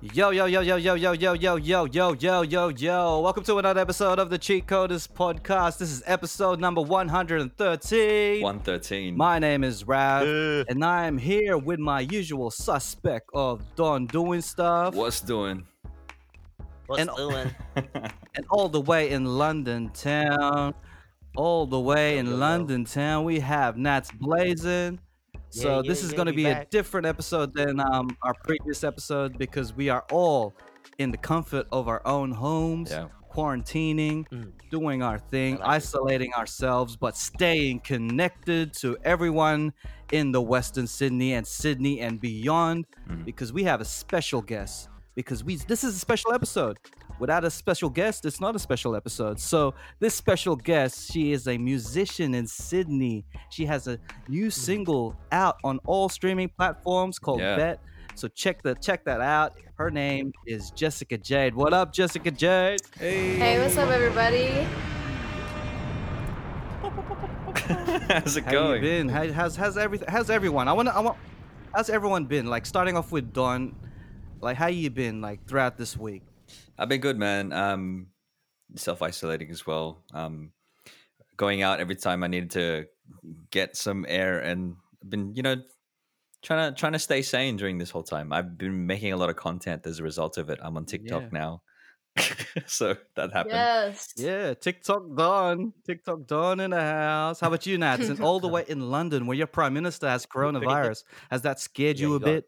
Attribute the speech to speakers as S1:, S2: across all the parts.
S1: Yo, yo, yo, yo, yo, yo, yo, yo, yo, yo, yo, yo, yo. Welcome to another episode of the Cheat Coders podcast. This is episode number 113.
S2: 113.
S1: My name is Raf,
S3: Uh.
S1: and I am here with my usual suspect of Don doing stuff.
S2: What's doing?
S3: What's
S1: And-
S3: doing?
S1: And all the way in London town, all the way in London town, we have Natz Blazing. So
S3: Yeah,
S1: this
S3: yeah,
S1: is going to be a different episode than um, our previous episode because we are all in the comfort of our own homes,
S2: Yeah.
S1: quarantining,
S3: Mm.
S1: doing our thing,
S3: like it.
S1: isolating ourselves, but staying connected to everyone in the Western Sydney and Sydney and beyond
S2: Mhm.
S1: because we have a special guest. Because we this is a special episode. Without a special guest, it's not a special episode. So this special guest, she is a musician in Sydney. She has a new mm. single out on all streaming platforms called
S2: Yeah.
S1: Bet. So check the check that out. Her name is Jessica Jade. What up, Jessica Jade?
S4: Hey, Hey, what's up, everybody?
S2: How's it
S1: How
S2: going?
S1: you been? How, how's how's everything? How's everyone? I want to. I want. How's everyone been? Like starting off with Don. Like how you been? Like throughout this week.
S2: I've been good, man. Um, self isolating as well. Um, going out every time I needed to get some air, and I've been, you know, trying to trying to stay sane during this whole time. I've been making a lot of content as a result of it. I'm on TikTok
S1: Yeah.
S2: now, so that happened.
S4: Yes.
S1: Yeah, TikTok Don. TikTok Don in the house. How about you, Natz? And all the way in London, where your prime minister has coronavirus. Has that scared
S3: Yeah,
S1: you
S3: you
S1: a
S3: got-
S1: bit?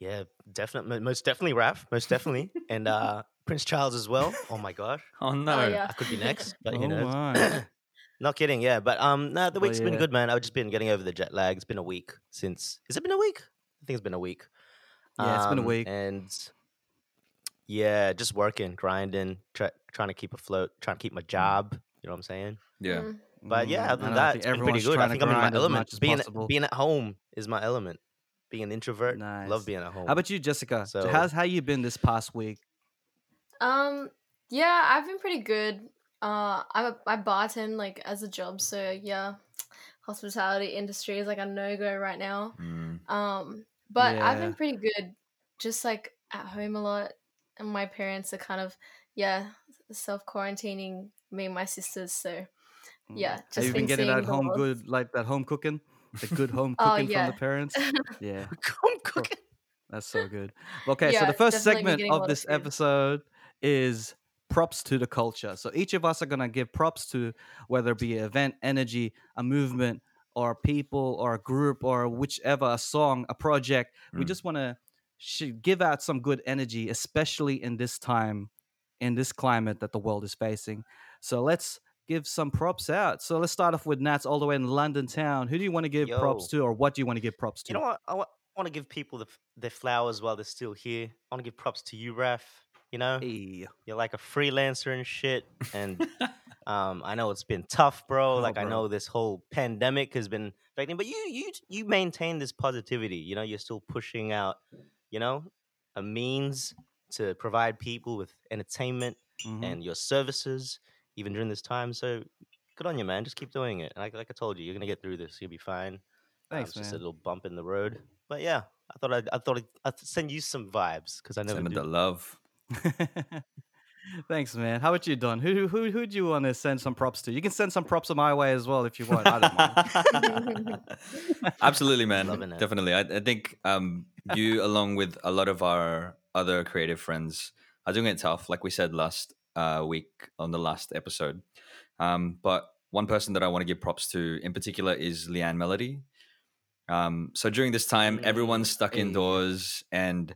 S3: Yeah, definitely, most definitely, Raf, most definitely, and uh Prince Charles as well. Oh my gosh,
S2: Oh no!
S4: Oh, yeah.
S3: I could be next, but
S1: Oh
S3: you know,
S1: my.
S3: not kidding. Yeah, but um, no, the
S1: Oh,
S3: week's
S1: yeah.
S3: been good, man. I've just been getting over the jet lag. It's been a week since. Has it been a week? I think it's been a week.
S1: Yeah, it's been a
S3: Um,
S1: week.
S3: and yeah, just working, grinding, try, trying to keep afloat, trying to keep my job. You know what I'm saying?
S2: Yeah.
S4: Mm.
S3: But yeah,
S1: Mm,
S3: other than that,
S1: think
S3: it's been pretty good. I think I'm in my element. Being
S1: possible.
S3: being at home is my element. Being an introvert,
S1: Nice.
S3: love being at home.
S1: How about you, Jessica?
S3: So-
S1: How's how you been this past week?
S4: Um, yeah, I've been pretty good. Uh, I'm a, I bartend like as a job, so yeah, hospitality industry is like a no go right now.
S2: Mm.
S4: Um, but I've been pretty good, just like at home a lot, and my parents are kind of yeah self quarantining me and my sisters. So Yeah,
S1: Mm. Have you been
S4: been
S1: getting that home good, like that home cooking, the good home
S4: Oh,
S1: cooking
S4: yeah.
S1: from the parents? Yeah,
S3: Home cooking.
S1: that's so good. Okay, so the first segment of this
S4: food.
S1: episode is props to the culture. So each of us are gonna give props to whether it be an event, energy, a movement, or people, or a group, or whichever, a song, a project. We
S2: Mm.
S1: just want to should give out some good energy, especially in this time, in this climate that the world is facing. So let's give some props out. So let's start off with Natz all the way in London town. Who do you want to give props to, or what do you want to give props to?
S3: You know what? I want, to give people the, their flowers while they're still here. I want to give props to you, Raf. You know,
S1: Hey.
S3: you're like a freelancer and shit. And um, I know it's been tough, bro.
S1: Oh,
S3: like I know this whole pandemic has been affecting, but you you you maintain this positivity. You know, you're still pushing out, you know, a means to provide people with entertainment
S1: Mhm.
S3: and your services even during this time. So good on you, man. Just keep doing it. Like like I told you, you're gonna get through this. You'll be fine. Um,
S1: Thanks,
S3: it's just a little bump in the road. But yeah, I thought I'd, I thought I'd, I'd send you some vibes because I never
S2: Send the love.
S1: Thanks, man. How about you, Don? Who who who do you want to send some props to? You can send some props my way as well if you want. I don't mind.
S2: Absolutely, man. Definitely. I, I think um, you, along with a lot of our other creative friends, are doing it tough, like we said last uh, week on the last episode. Um, but one person that I want to give props to in particular is Leanne Melody. Um, so during this time, everyone's stuck indoors, and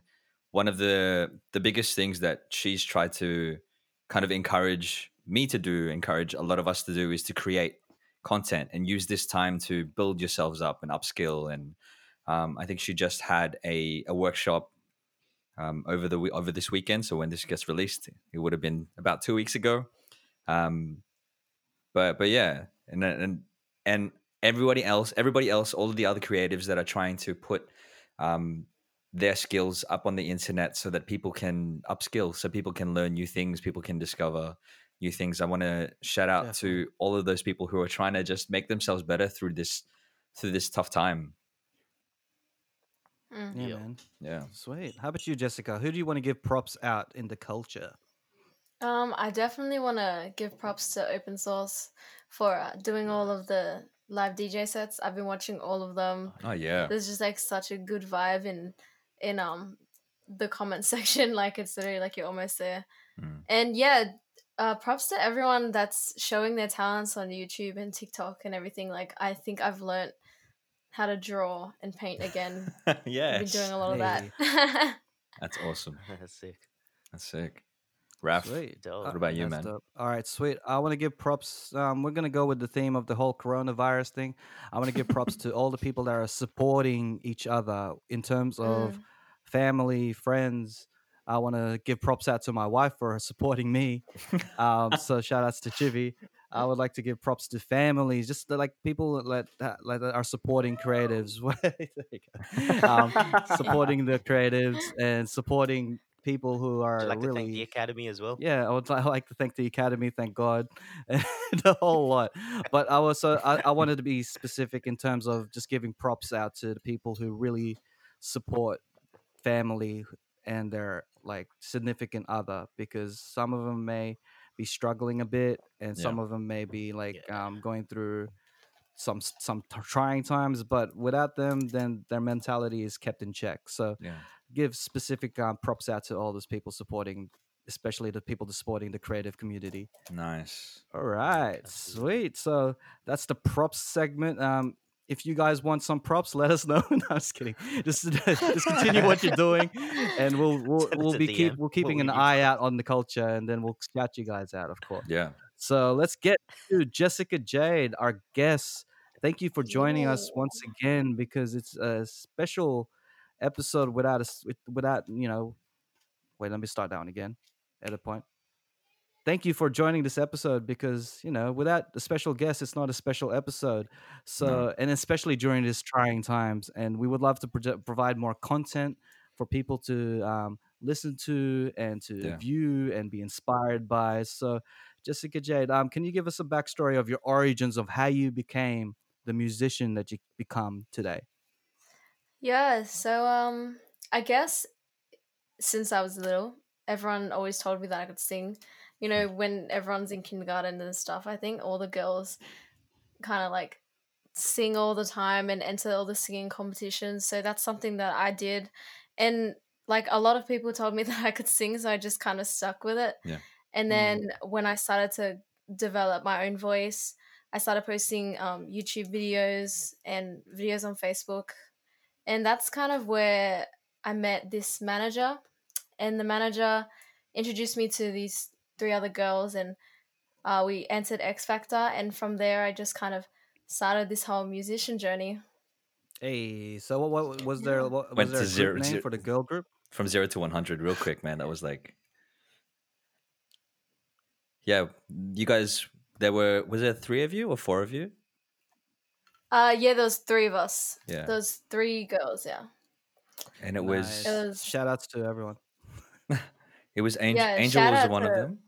S2: one of the the biggest things that she's tried to kind of encourage me to do, encourage a lot of us to do, is to create content and use this time to build yourselves up and upskill. And um, I think she just had a, a workshop um, over the over this weekend. So when this gets released, it would have been about two weeks ago. Um, but but yeah, and and and everybody else, everybody else, all of the other creatives that are trying to put um, their skills up on the internet so that people can upskill, so people can learn new things, people can discover new things. I want to shout out
S1: Definitely.
S2: to all of those people who are trying to just make themselves better through this through this tough time.
S4: Mm.
S1: Yeah,
S3: Yeah.
S1: man.
S2: Yeah.
S1: Sweet. How about you, Jessica? Who do you want to give props out in the culture?
S4: Um, I definitely want to give props to Open Source for uh, doing all of the live DJ sets. I've been watching all of them.
S2: Oh yeah.
S4: There's just like such a good vibe in in um the comment section. Like it's literally like you're almost there.
S2: Mm.
S4: And yeah, uh, props to everyone that's showing their talents on YouTube and TikTok and everything. Like I think I've learnt how to draw and paint again. I've been doing a lot of that.
S2: That's awesome.
S3: That's sick.
S2: That's sick. Raf.
S1: Sweet.
S3: Dope.
S2: What about you,
S1: That's
S2: man?
S1: dope. All right, sweet. I want to give props. Um, we're gonna go with the theme of the whole coronavirus thing. I want to give props to all the people that are supporting each other in terms of
S4: Mm.
S1: family, friends. I want to give props out to my wife for supporting me. Um, so shout outs to Chivi. I would like to give props to families, just like people that, that, like, that are supporting creatives, There you go. um, supporting the creatives and supporting people who are
S3: like to
S1: really
S3: thank the academy as well?
S1: yeah, I would like to thank the academy, thank God, and the whole lot. But I was uh, I, I wanted to be specific in terms of just giving props out to the people who really support family and their like significant other because some of them may be struggling a bit and
S2: Yeah.
S1: some of them may be like um, going through some some t- trying times but without them then their mentality is kept in check so
S2: Yeah.
S1: give specific um, props out to all those people supporting, especially the people supporting the creative community.
S2: Nice.
S1: All right, sweet. So that's the props segment. Um, if you guys want some props, let us know. no, I'm just kidding. Just just continue what you're doing, and we'll we'll we'll be keep
S3: DM.
S1: we're keeping
S3: we
S1: an eye out on the culture, and then we'll shout you guys out, of course.
S2: Yeah.
S1: So let's get to Jessica Jade, our guest. Thank you for joining us once again because it's a special episode without us without you know. Wait, let me start down again. At a point. Thank you for joining this episode because you know without a special guest, it's not a special episode. So and especially during these trying times, and we would love to proje- provide more content for people to um, listen to and to
S2: Yeah.
S1: view and be inspired by. So, Jessica Jade, um, can you give us a backstory of your origins of how you became the musician that you become today?
S4: Yeah, so um I guess since I was little, everyone always told me that I could sing. You know, when everyone's in kindergarten and stuff, I think all the girls kind of like sing all the time and enter all the singing competitions. So that's something that I did. And like a lot of people told me that I could sing, so I just kind of stuck with it.
S2: Yeah.
S4: And
S1: Mm.
S4: then when I started to develop my own voice, I started posting um, YouTube videos and videos on Facebook. And that's kind of where I met this manager. And the manager introduced me to these three other girls, and uh, we entered X Factor. And from there, I just kind of started this whole musician journey.
S1: Hey, so what, what was there?
S4: Yeah.
S1: What, was
S2: Went
S1: there
S2: to
S1: a group
S2: zero-
S1: name
S2: zero-
S1: for the girl group?
S2: From zero to one hundred, real quick, man. That was like, yeah. You guys, there were was there three of you or four of you?
S4: Uh, yeah, there was three of us.
S2: Yeah.
S4: Those three girls, yeah.
S2: And it was
S4: It was-
S1: Shout outs to everyone.
S2: it was Angel.
S4: Yeah,
S2: Angel was
S4: out
S2: one of them,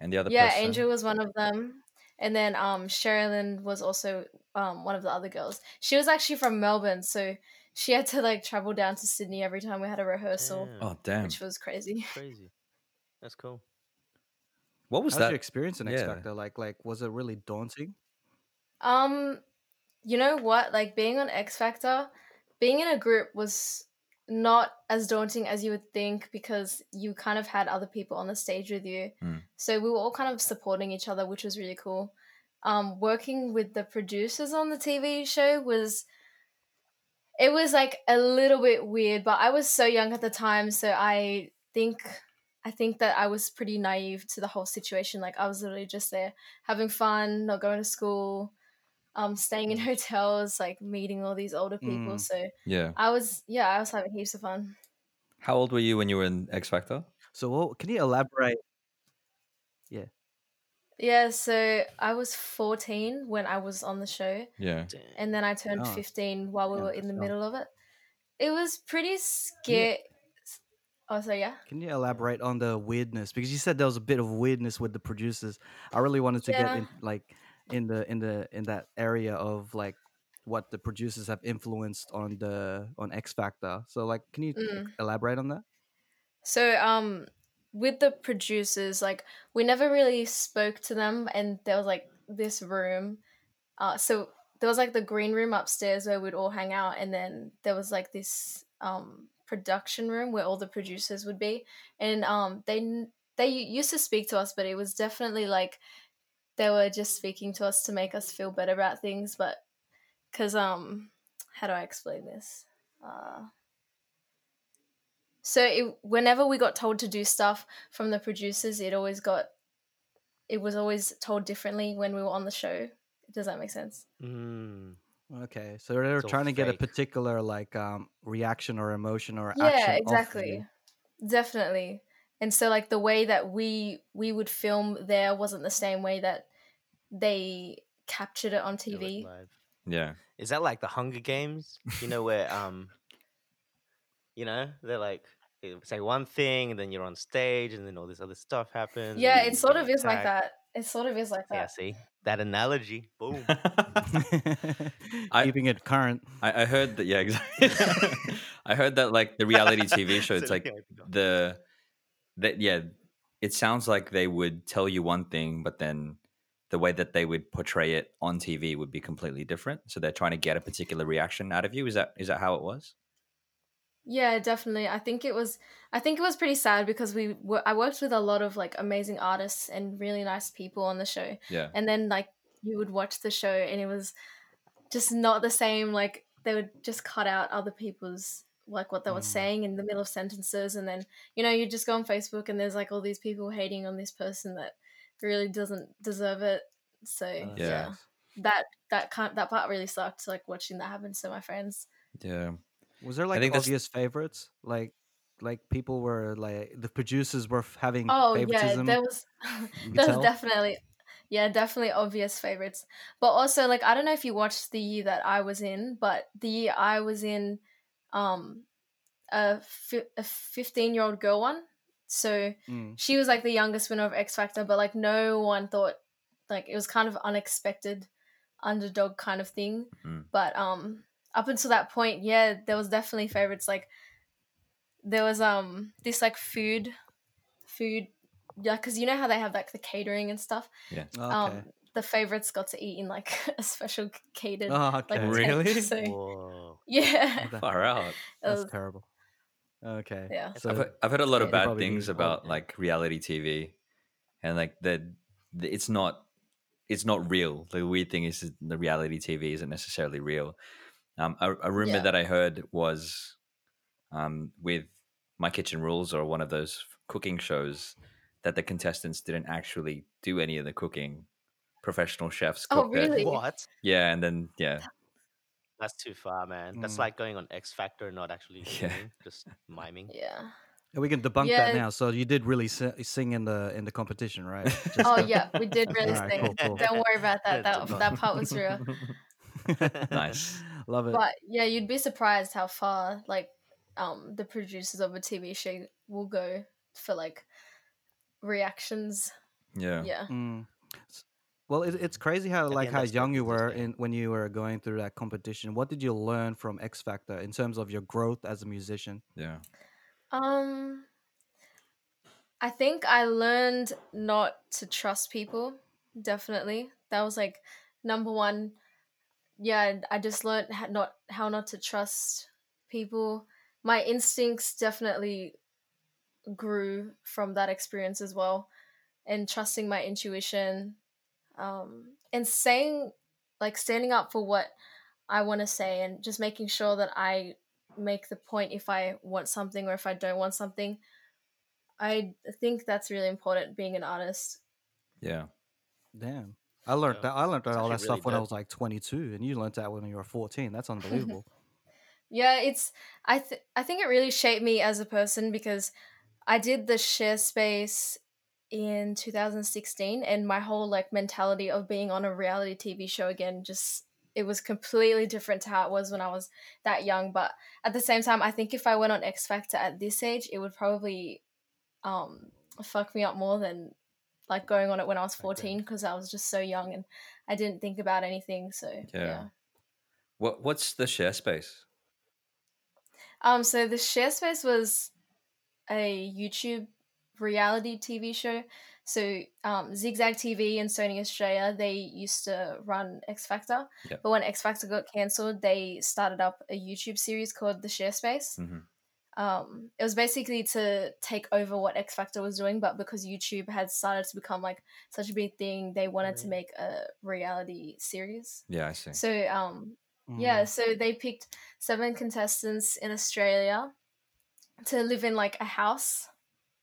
S2: and the other
S4: yeah,
S2: person.
S4: Angel was one of them. And then um Sherilyn was also um one of the other girls. She was actually from Melbourne, so she had to like travel down to Sydney every time we had a rehearsal,
S3: Damn,
S2: Oh damn!
S4: which was crazy.
S3: crazy. That's cool.
S2: What was
S1: How's
S2: that?
S1: your experience in X
S2: Yeah.
S1: Factor? Like, like was it really daunting?
S4: Um, you know what? Like being on X Factor, being in a group was not as daunting as you would think because you kind of had other people on the stage with you.
S2: Mm.
S4: So we were all kind of supporting each other, which was really cool. Um, working with the producers on the TV show was it was like a little bit weird, but I was so young at the time, so I think I think that I was pretty naive to the whole situation. Like I was literally just there having fun, not going to school, um, staying in hotels, like meeting all these older people.
S1: Mm.
S4: So
S2: yeah.
S4: I was, yeah, I was having heaps of fun.
S2: How old were you when you were in X Factor?
S1: So, what, can you elaborate?
S4: Yeah, Yeah, so I was 14 when I was on the show,
S2: Yeah.
S4: And then I turned
S1: Oh.
S4: 15 while we
S1: Yeah,
S4: were in the
S1: so-
S4: middle of it. It was pretty scary. Oh, so yeah.
S1: Can you elaborate on the weirdness? Because you said there was a bit of weirdness with the producers. I really wanted to
S4: Yeah.
S1: get in, like in the in the in that area of like what the producers have influenced on the on X Factor. So like, can you
S4: Mm.
S1: elaborate on that?
S4: So um with the producers, like we never really spoke to them and there was like this room. Uh so there was like the green room upstairs where we'd all hang out and then there was like this um production room where all the producers would be and um they they used to speak to us but it was definitely like they were just speaking to us to make us feel better about things but cuz um how do I explain this? Uh so it, whenever we got told to do stuff from the producers, it always got, it was always told differently when we were on the show. Does that make sense?
S3: Mm.
S1: Okay, so they were trying to get a particular like um reaction or emotion or
S4: yeah,
S1: action. off
S4: exactly, definitely. And so like the way that we we would film there wasn't the same way that they captured it on
S3: Do it
S4: TV.
S2: Yeah.
S3: Is that like the Hunger Games? You know where um, you know they're like they say one thing and then you're on stage and then all this other stuff happens.
S4: Yeah, it sort
S3: get
S4: of is like that. It sort of is like that.
S3: Yeah, see that analogy. Boom.
S2: I-
S1: Keeping it current.
S2: I, I heard that. Yeah, exactly. I heard that like the reality TV show. It's like the that yeah. It sounds like they would tell you one thing, but then the way that they would portray it on TV would be completely different. So they're trying to get a particular reaction out of you. Is that is that how it was?
S4: Yeah, definitely. I think it was I think it was pretty sad because we were, I worked with a lot of like amazing artists and really nice people on the show.
S2: Yeah.
S4: And then like you would watch the show and it was just not the same like they would just cut out other people's like what they were
S1: Mm.
S4: saying in the middle of sentences and then you know you just go on Facebook and there's like all these people hating on this person that really doesn't deserve it. So
S1: Uh,
S2: Yeah.
S4: yeah. That that kind that part really sucked like watching that happen to my friends.
S2: Yeah.
S1: Was there like
S2: think that's-
S1: obvious favorites? Like like people were like the producers were having
S4: Oh yeah,
S1: favoritism.
S4: there was there was definitely yeah, definitely obvious favorites. But also like I don't know if you watched the year that I was in, but the year I was in um a fi- a 15-year-old girl one. So
S1: Mm.
S4: she was like the youngest winner of X Factor, but like no one thought like it was kind of unexpected underdog kind of thing.
S2: Mm.
S4: But um up until that point, yeah, there was definitely favorites like there was um this like food food yeah because you know how they have like the catering and stuff Yeah.
S1: Okay.
S4: um the favorites got to eat in like a special catered
S1: oh, okay.
S4: like tent,
S1: really?
S4: so
S3: Whoa.
S4: yeah
S2: Far out.
S4: it
S1: That's
S4: was-
S1: terrible. Okay.
S4: yeah
S1: So
S2: I've, heard- I've heard a lot of bad things
S1: be-
S2: about like reality TV, and like the, the it's not it's not real. The weird thing is the reality TV isn't necessarily real. Um, a, a rumor
S4: Yeah.
S2: that I heard was um, with My Kitchen Rules or one of those cooking shows that the contestants didn't actually do any of the cooking. Professional chefs
S4: Oh,
S2: cooked it.
S4: really?
S3: What?
S2: Yeah, and then yeah,
S3: That's too far, man. That's
S1: Mm.
S3: like going on X Factor and not actually
S2: Yeah.
S3: singing, just miming.
S4: yeah
S1: And we can debunk
S4: Yeah.
S1: that now. So you did really si- sing in the in the competition, right? Just-
S4: oh yeah we did really
S1: Alright,
S4: sing
S1: cool, cool.
S4: don't worry about that that,
S3: Debunk.
S4: that part was real
S2: nice.
S1: Love it.
S4: but yeah you'd be surprised how far like um the producers of a tv show will go for like reactions
S2: Yeah.
S4: yeah
S1: Mm. S- Well, it, it's crazy how
S3: the
S1: like how young you were in when you were going through that competition. What did you learn from X Factor in terms of your growth as a musician?
S2: Yeah.
S4: Um, I think I learned not to trust people. Definitely, that was like number one. Yeah, I just learned how not how not to trust people. My instincts definitely grew from that experience as well, and trusting my intuition, um, and saying like standing up for what I want to say, and just making sure that I make the point if I want something or if I don't want something. I think that's really important being an artist.
S2: Yeah.
S1: Damn, I learned
S3: Yeah.
S1: that. I learned
S3: It's
S1: all that
S3: actually
S1: stuff
S3: really
S1: when I was like 22, and you learned that when you were 14. That's unbelievable.
S4: Yeah, it's I th- I think it really shaped me as a person because I did the share space in 2016 and my whole like mentality of being on a reality TV show again just it was completely different to how it was when I was that young but at the same time I think if I went on X Factor at this age it would probably um fuck me up more than like going on it when I was 14 because I was just so young and I didn't think about anything so
S2: Yeah.
S4: yeah.
S2: What what's the share space?
S4: Um, so the share space was a YouTube reality TV show. So um, Zigzag TV and Sony Australia, they used to run X Factor.
S2: Yep.
S4: But when X Factor got cancelled, they started up a YouTube series called The Share Space.
S2: Mhm.
S4: Um, it was basically to take over what X Factor was doing, but because YouTube had started to become like such a big thing, they wanted to make a reality series.
S2: Yeah, I see.
S4: So um,
S1: Mm.
S4: yeah, so they picked seven contestants in Australia to live in like a house,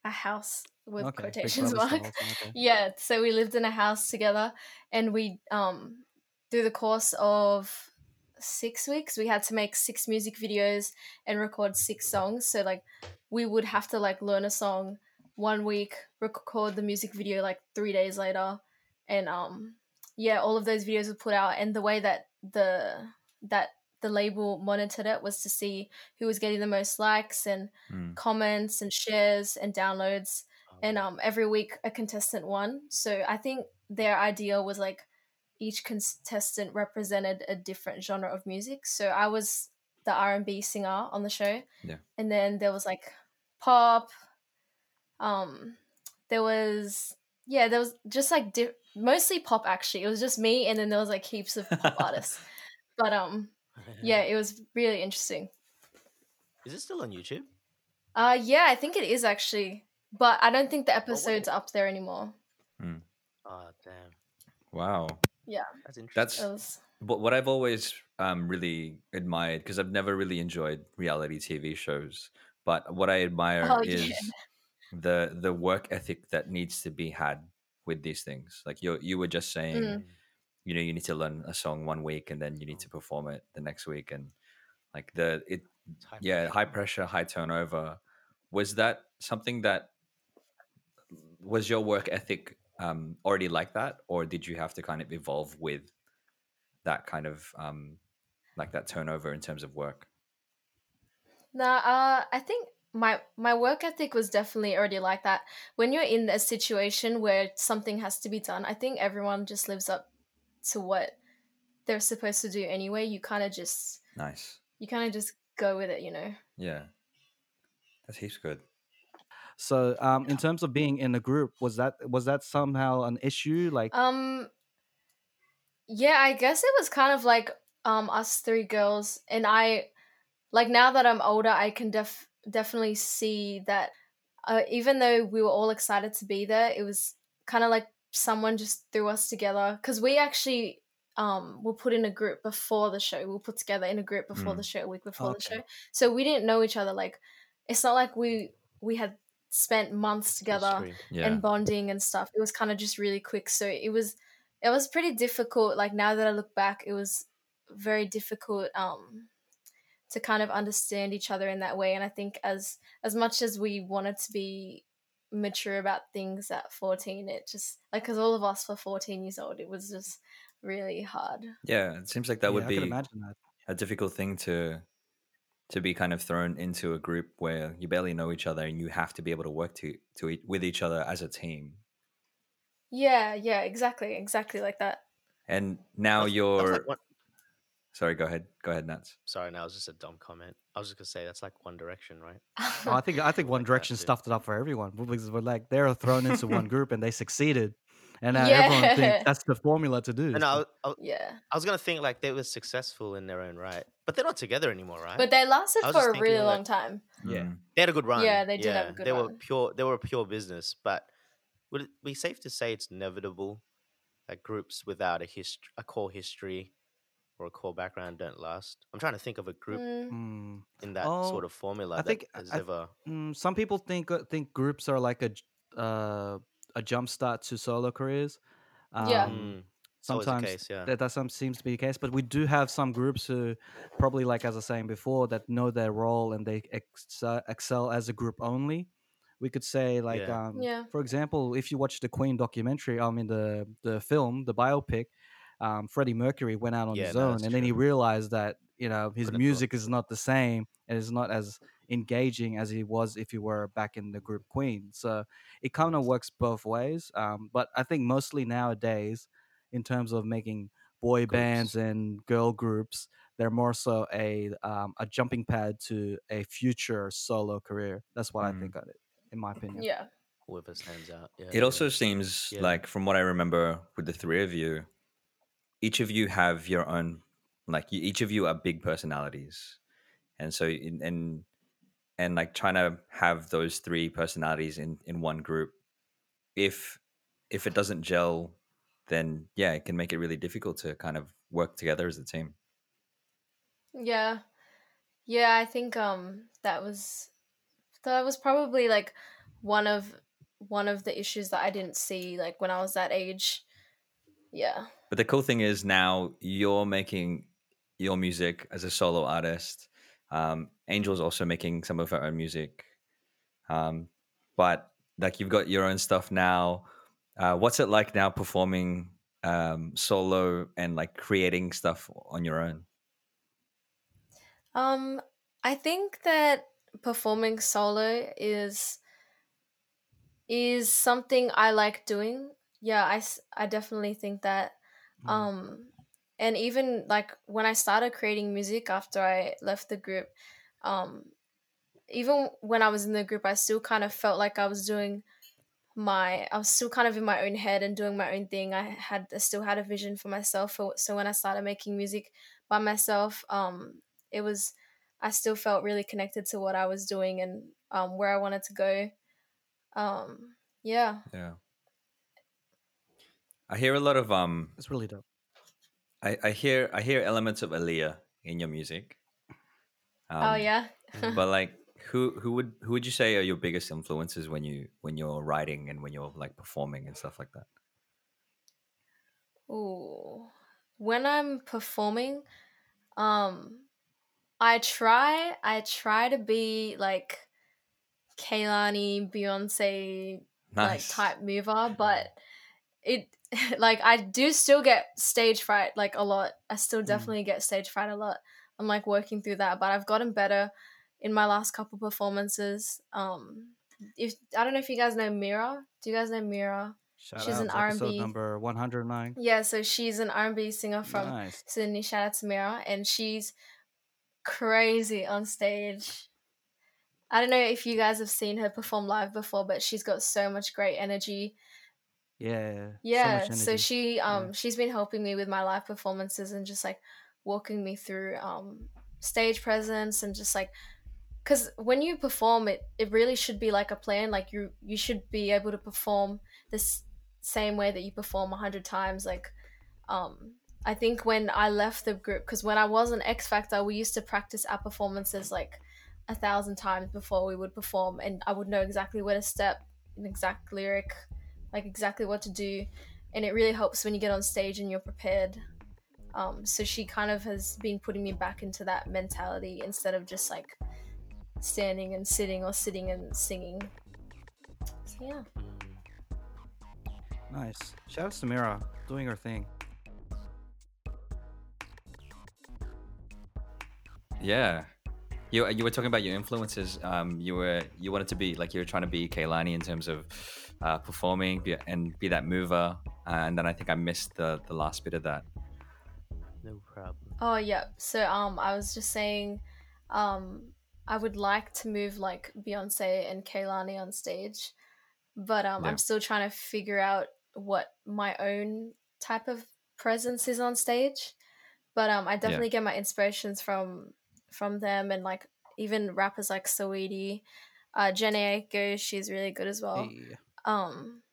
S4: a house with
S1: Okay,
S4: quotations mark.
S1: okay.
S4: Yeah, so we lived in a house together, and we um through the course of six weeks we had to make six music videos and record six songs. So like we would have to like learn a song one week, record the music video like three days later, and um yeah, all of those videos were put out. And the way that the that the label monitored it was to see who was getting the most likes and
S2: Mm.
S4: comments and shares and downloads and
S3: Oh,
S4: um every week a contestant won. So i think their idea was like each contestant represented a different genre of music. So i was the r&b singer on the show
S2: Yeah.
S4: and then there was like pop um there was yeah there was just like di- mostly pop actually. It was just me and then there was like heaps of pop artists. But um yeah it was really interesting
S3: Is it still on YouTube?
S4: uh yeah i think it is actually but i don't think the episodes are up there anymore
S3: Oh damn,
S2: Wow. Yeah.
S3: That's interesting.
S2: That's
S4: It was
S2: what what I've always um, really admired because I've never really enjoyed reality TV shows, but what I admire
S4: Oh,
S2: is
S4: yeah.
S2: the the work ethic that needs to be had with these things. Like you you were just saying,
S4: Mm.
S2: You know, you need to learn a song one week and then you need to perform it the next week, and like the it
S3: high
S2: yeah
S3: pressure.
S2: high pressure, high turnover. Was that something that was your work ethic um, already like that, or did you have to kind of evolve with that kind of um, like that turnover in terms of work?
S4: no uh, I think my my work ethic was definitely already like that. When you're in a situation where something has to be done, I think everyone just lives up to what they're supposed to do anyway. You kind of just
S2: Nice,
S4: you kind of just go with it, you know.
S2: yeah, that's heaps good.
S1: So, um, in terms of being in a group, was that was that somehow an issue? Like,
S4: Um, yeah, I guess it was kind of like um us three girls, and I like now that I'm older, I can def definitely see that uh, even though we were all excited to be there, it was kind of like someone just threw us together because we actually um were put in a group before the show. We were put together in a group before
S2: Mm.
S4: the show, a week before the show, so we didn't know each other. Like, it's not like we we had spent months together
S2: Yeah,
S4: and bonding and stuff. It was kind of just really quick. So it was it was pretty difficult. Like now that I look back, it was very difficult um to kind of understand each other in that way. And I think as as much as we wanted to be mature about things at 14 it just like because all of us were 14 years old it was just really hard
S2: yeah. It seems like that
S1: yeah,
S2: would
S1: I
S2: be
S1: imagine that.
S2: a difficult thing to to be kind of thrown into a group where you barely know each other and you have to be able to work to to with each other as a team.
S4: yeah yeah exactly exactly like that
S2: And now
S3: That's- that's
S2: you're
S3: like one-
S2: sorry. Go ahead. Go ahead, Natz.
S3: Sorry, no, it was just a dumb comment. I was just gonna say that's like One Direction, right?
S1: Oh, I think I think One
S3: Like
S1: Direction
S3: too.
S1: stuffed it up for everyone because we're like they're thrown into one group and they succeeded, and now everyone
S4: Yeah.
S1: thinks that's the formula to do.
S3: And
S1: so-
S3: I, was- I,
S4: yeah
S3: I was gonna think like they were successful in their own right, but they're not together anymore, right?
S4: but they lasted for a
S3: thinking,
S4: really
S3: like-
S4: long time
S1: Yeah.
S2: Mm.
S3: they had a good run.
S4: Yeah, they did have a good
S3: They were pure. They were a pure business, but would it be safe to say it's inevitable that groups without a history, a core history or a core background don't last? I'm trying to think of a group
S4: Mm,
S1: Mm.
S3: in that
S1: Oh,
S3: sort of formula
S1: I
S3: that
S1: think-
S3: has
S1: I-
S3: ever.
S1: Mm, some people think uh, think groups are like a j- uh, a jump start to solo careers.
S4: Yeah.
S1: Um,
S3: Mm, it's always the
S1: sometimes
S3: case, yeah.
S1: that, that some seems to be the case but we do have some groups who probably like as i was saying before that know their role and they excel, excel as a group only we could say like
S3: Yeah.
S1: um
S4: Yeah.
S1: for example if you watch the queen documentary i mean the the film the biopic um freddie mercury went out on
S3: Yeah,
S1: his
S3: no,
S1: own
S3: that's
S1: and then he realized that you know his
S3: Couldn't
S1: music
S3: off
S1: is not the same and is not as engaging as he was if he were back in the group queen so it kind of works both ways um but i think mostly nowadays in terms of making boy bands and girl groups they're more so a um, a jumping pad to a future solo career. That's what I
S2: Mm.
S1: think of it, in my opinion.
S4: Yeah.
S3: Whoever stands out. Yeah,
S2: It
S3: yeah.
S2: also seems
S3: Yeah.
S2: like, from what I remember with the three of you, each of you have your own, like you, each of you are big personalities, and so in, and and like trying to have those three personalities in in one group, if if it doesn't gel, then yeah, it can make it really difficult to kind of work together as a team.
S4: Yeah. Yeah, I think um that was that was probably like one of one of the issues that I didn't see like when I was that age. Yeah.
S2: But the cool thing is now you're making your music as a solo artist. Um, Angel's also making some of her own music. Um, but like you've got your own stuff now. Uh, what's it like now performing um, solo and like creating stuff on your own?
S4: Um I think that performing solo is is something I like doing. Yeah, I, I definitely think that
S1: Mm.
S4: um and even like when i started creating music after i left the group um even when i was in the group i still kind of felt like i was doing my i was still kind of in my own head and doing my own thing i had I still had a vision for myself for, so when i started making music by myself um it was i still felt really connected to what i was doing and um where i wanted to go um yeah
S2: Yeah. I hear a lot of um
S1: It's really dope.
S2: I, I hear I hear elements of Aaliyah in your music.
S4: oh
S2: Um,
S4: yeah
S2: but like who who would who would you say are your biggest influences when you when you're writing and when you're like performing and stuff like that
S4: Oh, When I'm performing, um I try I try to be like Kehlani, Beyonce like type mover, but it like I do still get stage fright like a lot. I still definitely get stage fright a lot. I'm like working through that, but I've gotten better in my last couple performances. Um if I don't know if you guys know Mira. Do you guys know Mira?
S1: Shout
S4: She's
S1: out
S4: an
S1: to episode
S4: R&B.
S1: number 109.
S4: Yeah, so she's an R&B singer from
S1: nice.
S4: Sydney. Shout out to Mira, and she's crazy on stage. I don't know if you guys have seen her perform live before, but she's got so much great energy.
S1: Yeah.
S4: Yeah,
S1: so,
S4: so she um
S1: Yeah.
S4: she's been helping me with my live performances and just like walking me through um stage presence and just like because when you perform it it really should be like a plan like you you should be able to perform this same way that you perform a hundred times like um i think when i left the group because when i was an x factor we used to practice our performances like a thousand times before we would perform and i would know exactly where to step an exact lyric like exactly what to do and it really helps when you get on stage and you're prepared um, so she kind of has been putting me back into that mentality instead of just like standing and sitting or sitting and singing so yeah
S1: Nice. Shout out to Mira doing her thing.
S2: yeah you you were talking about your influences um you were you wanted to be like you were trying to be Kehlani in terms of uh performing be, and be that mover and then I think I missed the the last bit of that
S3: No problem.
S4: Oh yeah. So um I was just saying um I would like to move like Beyonce and Kehlani on stage. But um
S2: Yeah.
S4: I'm still trying to figure out what my own type of presence is on stage. But um I definitely get my inspirations from from them and like even rappers like Saweetie, uh Jhené Aiko, she's really good as well.
S1: Hey.
S4: Um,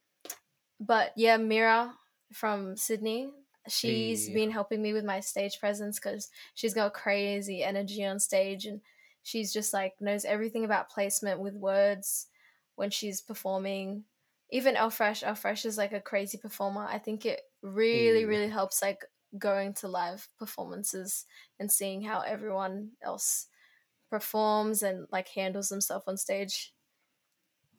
S4: but yeah, Mira from Sydney, she's
S1: Hey.
S4: been helping me with my stage presence because she's got crazy energy on stage and she's just like knows everything about placement with words when she's performing. Even Elfresh, Elfresh is like a crazy performer. I think it really,
S1: Hey.
S4: really helps like going to live performances and seeing how everyone else performs and like handles themselves on stage.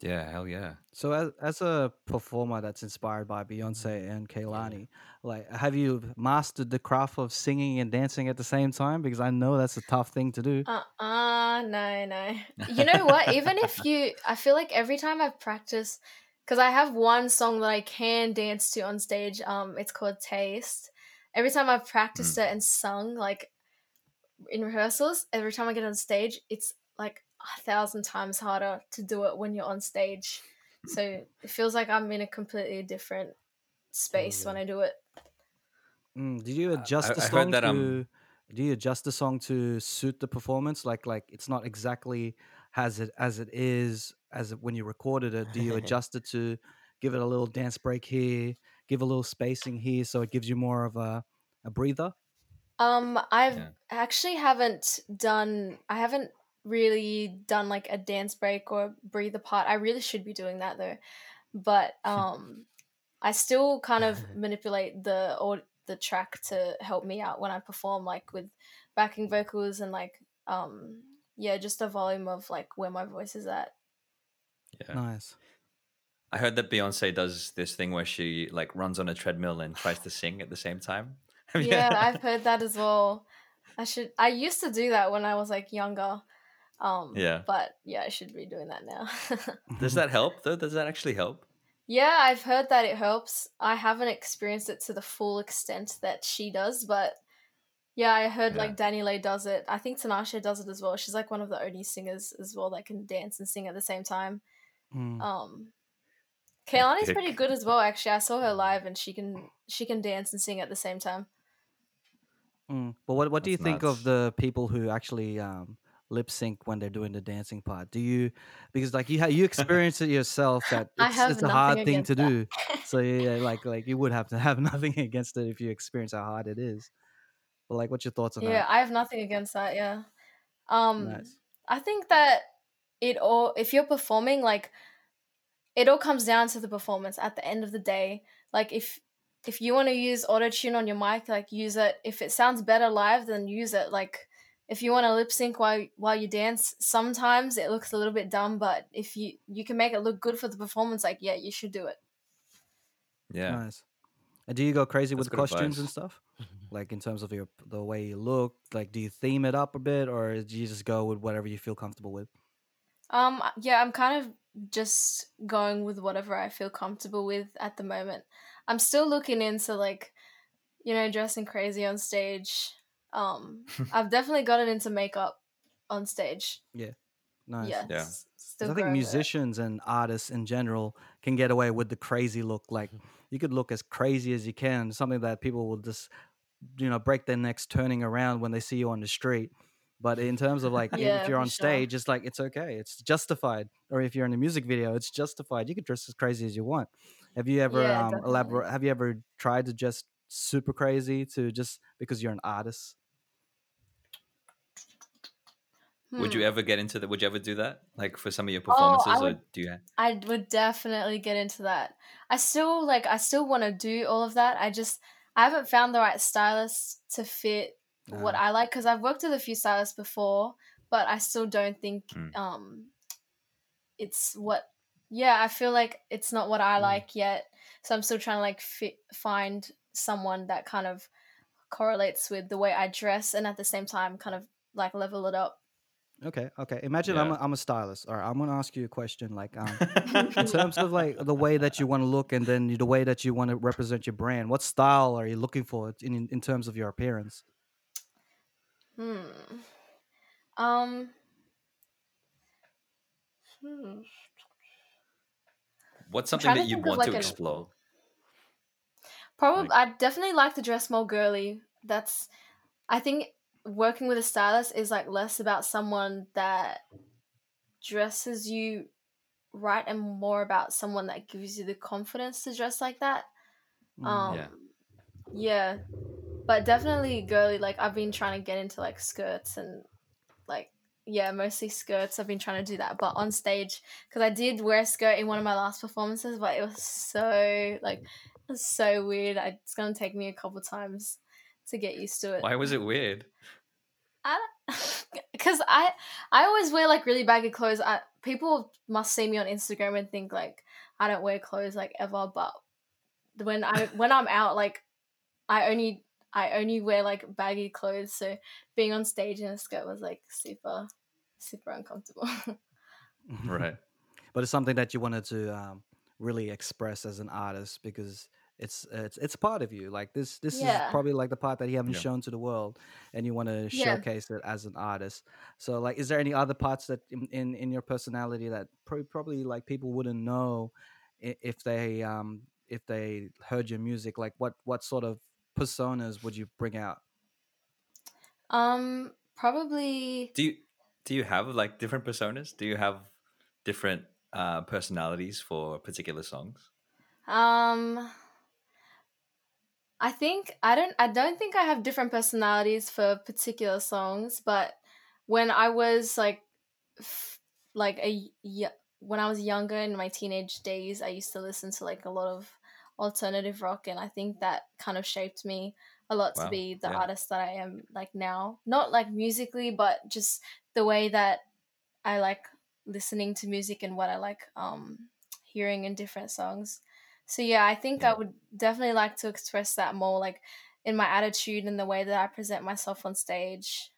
S2: Yeah hell yeah
S1: So as as a performer that's inspired by Beyonce and Kehlani, like have you mastered the craft of singing and dancing at the same time? Because I know that's a tough thing to do.
S4: Uh uh no no. You know what? Even if you, I feel like every time I've practiced, because I have one song that I can dance to on stage. Um, it's called Taste. Every time I've practiced it and sung, like in rehearsals, every time I get on stage, it's like a thousand times harder to do it when you're on stage. So it feels like I'm in a completely different space when I do it.
S1: Mm, did you adjust
S2: I-
S1: the
S2: I heard
S1: song
S2: that,
S1: to?
S2: um,
S1: do you adjust the song to suit the performance? Like, like it's not exactly as it as it is as it, when you recorded it. Do you adjust it to give it a little dance break here, give a little spacing here, so it gives you more of a a breather?
S4: Um, I've
S2: Yeah.
S4: actually haven't done. I haven't really done like a dance break or breather part. I really should be doing that though, but um, I still kind of manipulate the or the track to help me out when I perform, like with backing vocals and like um, yeah, just the volume of like where my voice is at.
S2: Yeah.
S1: Nice.
S2: I heard that Beyonce does this thing where she like runs on a treadmill and tries to sing at the same time.
S4: Yeah, I've heard that as well. I should. I used to do that when I was like younger. Um,
S2: Yeah.
S4: But yeah, I should be doing that now.
S2: Does that help though? Does that actually help?
S4: yeah, I've heard that it helps. I haven't experienced it to the full extent that she does, but yeah, I heard
S2: Yeah.
S4: like Danny Lay does it. I think Tanasha does it as well. She's like one of the only singers as well that can dance and sing at the same time.
S1: Mm.
S4: Um, Kehlani's pretty good as well. Actually, I saw her live and she can she can dance and sing at the same time.
S1: Mm. But what what do you
S2: That's
S1: think of the people who actually um, lip sync when they're doing the dancing part? Do you because like you ha- you experience it yourself that it's, it's a hard thing to
S4: that.
S1: do. So yeah, like like you would have to have nothing against it if you experience how hard it is. But like, what's your thoughts on
S4: Yeah,
S1: that?
S4: Yeah, I have nothing against that. Yeah. Um,
S1: Nice.
S4: I think that it all, if you're performing, like, it all comes down to the performance at the end of the day. Like, if if you want to use auto tune on your mic, like, use it. If it sounds better live, then use it. Like, if you want to lip sync while while you dance, sometimes it looks a little bit dumb, but if you you can make it look good for the performance, like, yeah, you should do it.
S2: Yeah.
S1: Nice. And do you go crazy with
S2: That's good
S1: costumes and stuff? Like in terms of your the way you look, like do you theme it up a bit, or do you just go with whatever you feel comfortable with?
S4: Um, yeah, I'm kind of just going with whatever I feel comfortable with at the moment. I'm still looking into like, you know, dressing crazy on stage. Um, I've definitely gotten into makeup on stage. Yeah.
S1: Nice.
S4: Yeah,
S2: Yeah.
S4: Still
S1: I think
S4: growing it.
S1: musicians and artists in general can get away with the crazy look. Like you could look as crazy as you can, something that people will just, you know, break their necks turning around when they see you on the street. But in terms of like,
S4: Yeah,
S1: if you're
S4: for
S1: on
S4: sure.
S1: stage, it's like it's okay, it's justified. Or if you're in a music video, it's justified. You could dress as crazy as you want. Have you ever
S4: Yeah,
S1: um, elaborate? Have you ever tried to just super crazy to just because you're an artist?
S2: Would you
S4: Hmm.
S2: ever get into that? Would you ever do that? Like for some of your
S4: Oh,
S2: performances, or do you?
S4: I would definitely get into that. I still like I still want to do all of that. I just I haven't found the right stylist to fit what
S1: Ah.
S4: I like because I've worked with a few stylists before, but I still don't think
S2: Mm.
S4: um it's what yeah, I feel like it's not what I
S1: Mm.
S4: like yet. So I'm still trying to like fit, find someone that kind of correlates with the way I dress and at the same time kind of like level it up.
S1: Okay, okay. Imagine I'm
S2: Yeah.
S1: a, I'm a stylist. All right, I'm gonna ask you a question. Like, um, in terms of like the way that you want to look and then the way that you want to represent your brand what style are you looking for in in terms of your appearance
S4: Hmm. Um. Hmm.
S2: What's something that you want
S4: like,
S2: to
S4: an-
S2: explore?
S4: Probably,
S2: Like-
S4: I definitely like to dress more girly. That's, I think, working with a stylist is like less about someone that dresses you right and more about someone that gives you the confidence to dress like that.
S1: Mm.
S4: Um,
S2: Yeah.
S4: yeah, but definitely girly. Like I've been trying to get into like skirts and like yeah, mostly skirts. I've been trying to do that, but on stage because I did wear a skirt in one of my last performances, but it was so like was so weird. I, it's gonna take me a couple times to get used to it.
S2: Why was it weird?
S4: Because I I always wear like really baggy clothes. I people must see me on Instagram and think like I don't wear clothes like ever, but when I when I'm out, like I only I only wear like baggy clothes. So being on stage in a skirt was like super super uncomfortable.
S2: Right.
S1: but it's something that you wanted to um, really express as an artist because it's it's it's a part of you. Like this this is probably like the part that you haven't
S2: Yeah.
S1: shown to the world, and you want to
S4: Yeah.
S1: showcase it as an artist. So like, is there any other parts that in in, in your personality that pro- probably like people wouldn't know if they um if they heard your music? Like what what sort of personas would you bring out?
S4: Um, probably.
S2: Do you do you have like different personas? Do you have different uh, personalities for particular songs?
S4: Um, I think I don't. I don't think I have different personalities for particular songs, but when I was like, f- like a y- when I was younger in my teenage days, I used to listen to like a lot of alternative rock, and I think that kind of shaped me a lot to be the
S2: yeah.
S4: artist that I am like now. Not like musically, but just the way that I like listening to music and what I like um hearing in different songs. So yeah, I think I would definitely like to express that more like in my attitude and the way that I present myself on stage.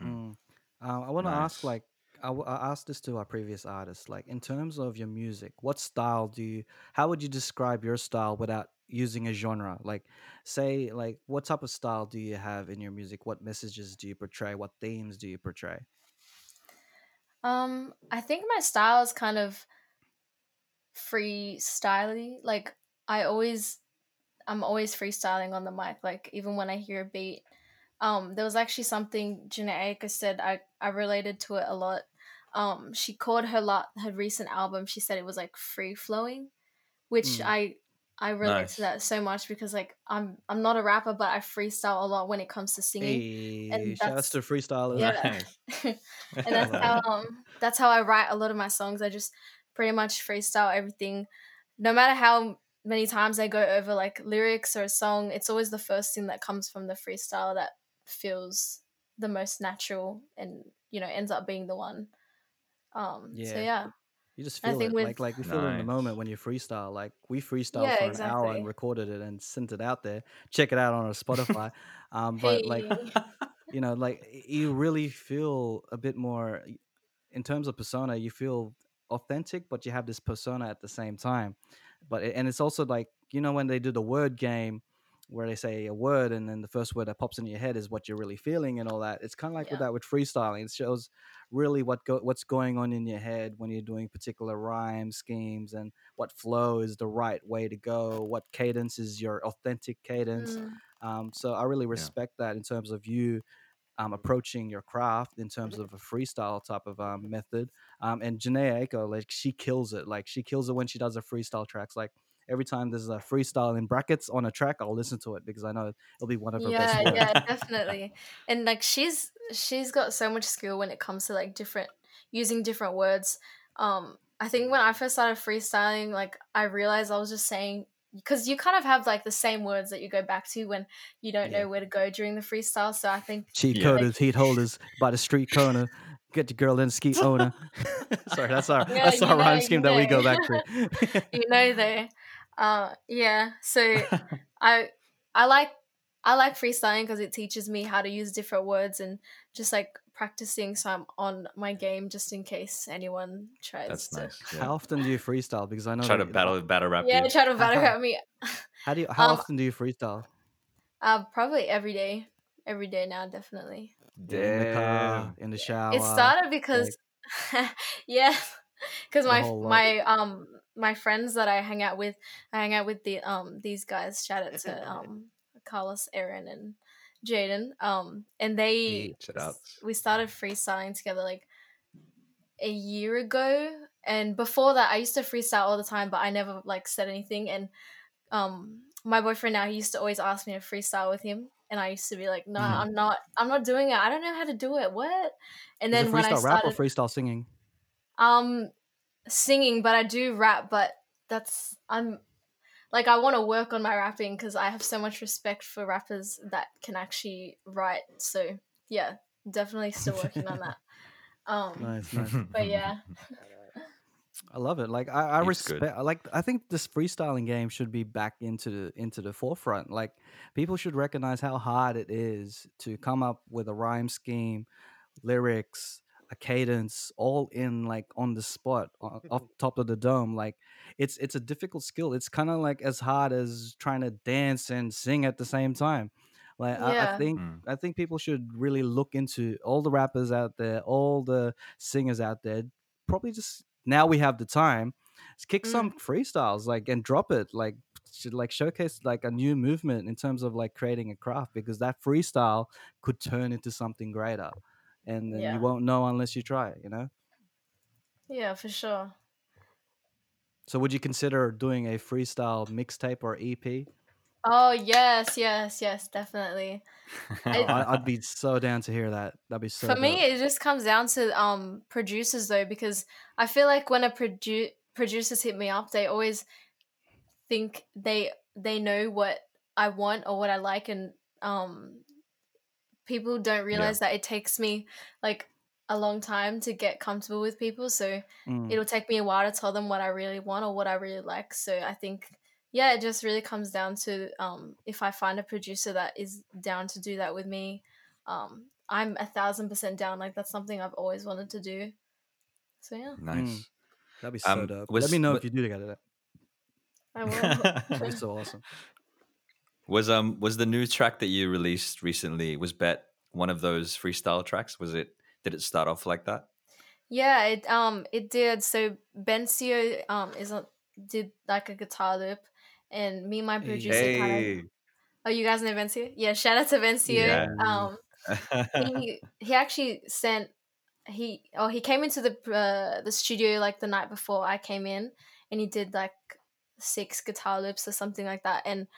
S1: Mm. Uh, I want to ask, like, I, w- I asked this to our previous artists, like, in terms of your music, what style do you, how would you describe your style without using a genre? Like, say, like, what type of style do you have in your music? What messages do you portray? What themes do you portray?
S4: Um, I think my style is kind of freestyly. Like I always I'm always freestyling on the mic. Like even when I hear a beat. Um, there was actually something Jhené Aiko said I, I related to it a lot. Um, she called her lot her recent album, she said it was like free flowing, which
S1: Mm.
S4: I I relate
S2: Nice.
S4: to that so much because like I'm I'm not a rapper but I freestyle a lot when it comes to singing.
S1: Hey, shout outs
S4: that's-
S1: to freestylers.
S4: Yeah.
S2: Nice.
S4: and that's how um that's how I write a lot of my songs. I just pretty much freestyle everything. No matter how many times I go over like lyrics or a song, it's always the first thing that comes from the freestyle that feels the most natural and you know ends up being the one. Um so
S1: Yeah.
S4: yeah.
S1: You just
S4: I
S1: feel
S4: think
S1: it,
S4: with-
S1: like like you feel it in the moment when you freestyle. Like we freestyled
S4: Yeah,
S1: for an hour and recorded it and sent it out there. Check it out on our Spotify. um, but like you know like you really feel a bit more in terms of persona you feel authentic but you have this persona at the same time. But it- and it's also like you know when they do the word game where they say a word and then the first word that pops into your head is what you're really feeling and all that it's kind of like with that with freestyling it shows really what go- what's going on in your head when you're doing particular rhyme schemes and what flow is the right way to go what cadence is your authentic cadence.
S4: Mm,
S1: um, so I really respect that in terms of you um, approaching your craft in terms of a freestyle type of um, method. Um, and Jhené Aiko, like she kills it. Like she kills it when she does her freestyle tracks. Like every time there's a freestyle in brackets on a track, I'll listen to it because I know it'll be one of her best
S4: yeah, yeah, definitely. And like she's she's got so much skill when it comes to like different using different words. Um, I think when I first started freestyling, like I realized I was just saying because you kind of have like the same words that you go back to when you don't
S1: Yeah.
S4: know where to go during the freestyle. So I think
S1: Cheat
S2: Yeah.
S1: coders, heat holders by the street corner. Get your girl in ski owner. Sorry, that's our
S4: Yeah,
S1: that's our
S4: know,
S1: rhyme
S4: you
S1: scheme that we go back to.
S4: you know there. Uh, yeah. So I I like I like freestyling because it teaches me how to use different words and just like practicing some on my game just in case anyone tries
S2: That's
S4: to
S2: nice.
S1: How often do you freestyle? Because I know
S2: Try to
S1: that-
S2: battle battle rap
S4: yeah
S2: you.
S4: try to battle rap me
S1: How do you? How
S4: Um,
S1: often do you freestyle?
S4: uh probably every day every day now definitely
S1: Yeah, in the car, in the shower.
S4: it started because yeah because my my um my friends that i hang out with i hang out with the um these guys shout out to um carlos aaron and jaden um and they we started freestyling together like a year ago and before that i used to freestyle all the time but i never like said anything and um my boyfriend now he used to always ask me to freestyle with him and i used to be like no
S1: Mhm.
S4: i'm not i'm not doing it i don't know how to do it what and
S1: Is
S4: then when i
S1: freestyle rap
S4: started
S1: or freestyle singing?
S4: um singing but i do rap but that's i'm like i want to work on my rapping because i have so much respect for rappers that can actually write so yeah definitely still working on that um
S1: Nice, nice.
S4: but yeah
S1: I love it. Like I, I
S2: It's good.
S1: respect. Like I think this freestyling game should be back into the into the forefront. Like people should recognize how hard it is to come up with a rhyme scheme, lyrics, a cadence all in like on the spot o- off top of the dome like it's it's a difficult skill it's kind of like as hard as trying to dance and sing at the same time like I, I think
S2: Mm.
S1: i think people should really look into all the rappers out there all the singers out there probably just now we have the time just kick
S4: Mm.
S1: some freestyles like and drop it like should like showcase like a new movement in terms of like creating a craft because that freestyle could turn into something greater and then
S4: Yeah.
S1: you won't know unless you try it you know
S4: Yeah, for sure.
S1: so would you consider doing a freestyle mixtape or ep
S4: Oh yes, yes, yes, definitely.
S1: I, i'd be so down to hear that that'd be so
S4: For me, it just comes down to um producers though, because I feel like when a produ- producers hit me up, they always think they they know what I want or what I like, and um people don't realize that it takes me like a long time to get comfortable with people. So
S1: Mm.
S4: it'll take me a while to tell them what I really want or what I really like. So I think yeah, it just really comes down to um, if I find a producer that is down to do that with me, um, I'm a thousand percent down. Like that's something I've always wanted to do. So yeah,
S2: nice.
S1: that'd be so
S2: Um,
S1: dope
S2: was-
S1: let me know
S2: wa-
S1: if you do get it
S4: I will.
S1: that'd be so awesome
S2: Was um was the new track that you released recently was Bet one of those freestyle tracks? Was it did it start off like that?
S4: yeah, it um it did. So Bencio um is a, did like a guitar loop, and me and my
S1: Hey.
S4: producer kind of. Oh, you guys know Vencio? Yeah, shout out to Vencio.
S2: Yeah.
S4: Um, he he actually sent he oh he came into the uh, the studio like the night before I came in and he did like six guitar loops or something like that and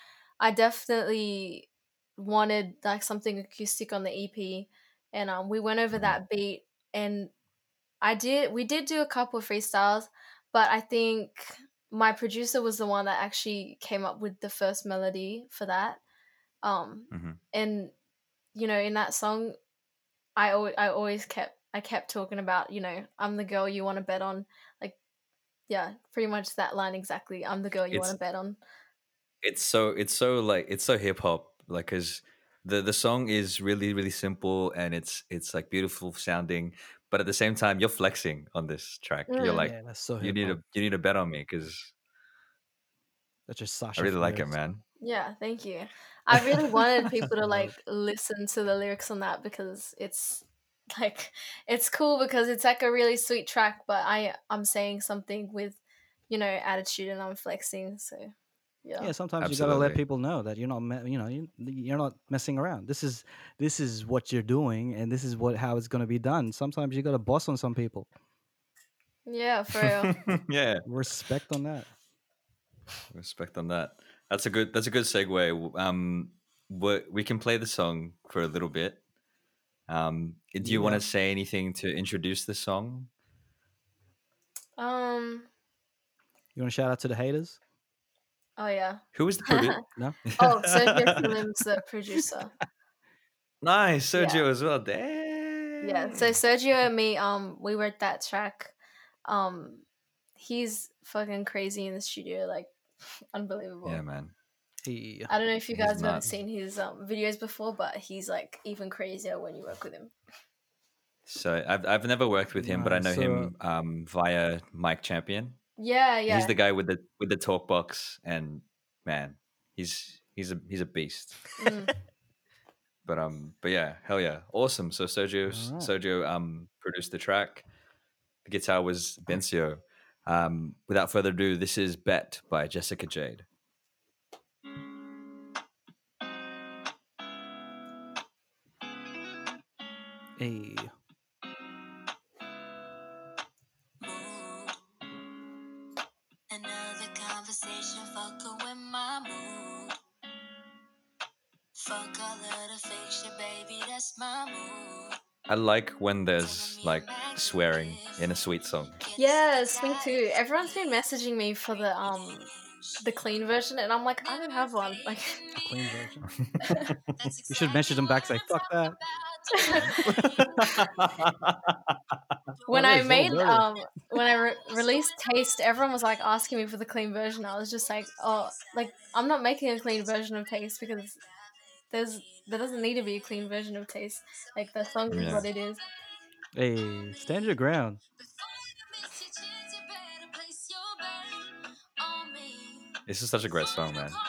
S4: I definitely wanted like something acoustic on the EP and um we went over
S2: Mhm.
S4: that beat and I did we did do a couple of freestyles but I think my producer was the one that actually came up with the first melody for that um
S2: Mhm.
S4: and you know in that song i always, I always kept i kept talking about you know i'm the girl you want to bet on like yeah pretty much that line exactly i'm the girl you want to bet on
S2: it's so it's so like it's so hip hop like because the the song is really really simple and it's it's like beautiful sounding but at the same time you're flexing on this track you're
S4: Mm.
S2: like
S1: yeah so
S2: you need
S1: hip-hop.
S2: you need a bet on me because
S1: that's just Sasha
S2: i really like it man
S4: yeah thank you i really wanted people to like listen to the lyrics on that because it's like it's cool because it's like a really sweet track but i i'm saying something with you know attitude and i'm flexing so yeah.
S1: Yeah sometimes you gotta let people know that you're not me- you know you, you're not messing around. This is this is what you're doing and this is what how it's going to be done. Sometimes you gotta boss on some people.
S4: Yeah for real.
S2: Yeah.
S1: Respect on that.
S2: Respect on that. That's a good that's a good segue. Um we we can play the song for a little bit. Um do you want to say anything to introduce the song?
S4: Um.
S1: You want to shout out to the haters
S4: oh yeah
S2: who was the producer
S1: no
S4: Oh, Sergio Film's the producer.
S2: nice
S4: Yeah.
S2: sergio as well Damn.
S4: Yeah. So Sergio and me, um, we wrote that track. Um, he's fucking crazy in the studio, like unbelievable.
S2: yeah man
S1: Hey.
S4: I don't know if you guys have ever seen his um, videos before, but he's like even crazier when you work with him.
S2: So I've I've never worked with him, but I know
S1: So-
S2: him um, via Mike Champion.
S4: Yeah, yeah.
S2: He's the guy with the with the talk box, and man, he's he's a he's a beast.
S4: Mm.
S2: But um, but yeah, hell yeah, awesome. So Sergio
S1: Alright.
S2: Sergio um produced the track. The guitar was Bencio. Um, without further ado, this is Bet by Jessica Jade.
S1: Hey.
S2: I like when there's like swearing in a sweet song.
S4: Yes, me too. Everyone's been messaging me for the um the clean version, and I'm like, I don't have one. Like,
S1: A clean version. You should message them back, say, "Fuck that."
S4: when
S1: That
S4: I
S1: is so
S4: made um when I re- released Taste, everyone was like asking me for the clean version. I was just like, oh, like I'm not making a clean version of Taste because there's there doesn't need to be a clean version of Taste. Like the song is what it is.
S1: Hey, stand your ground.
S2: This is such a great song, man.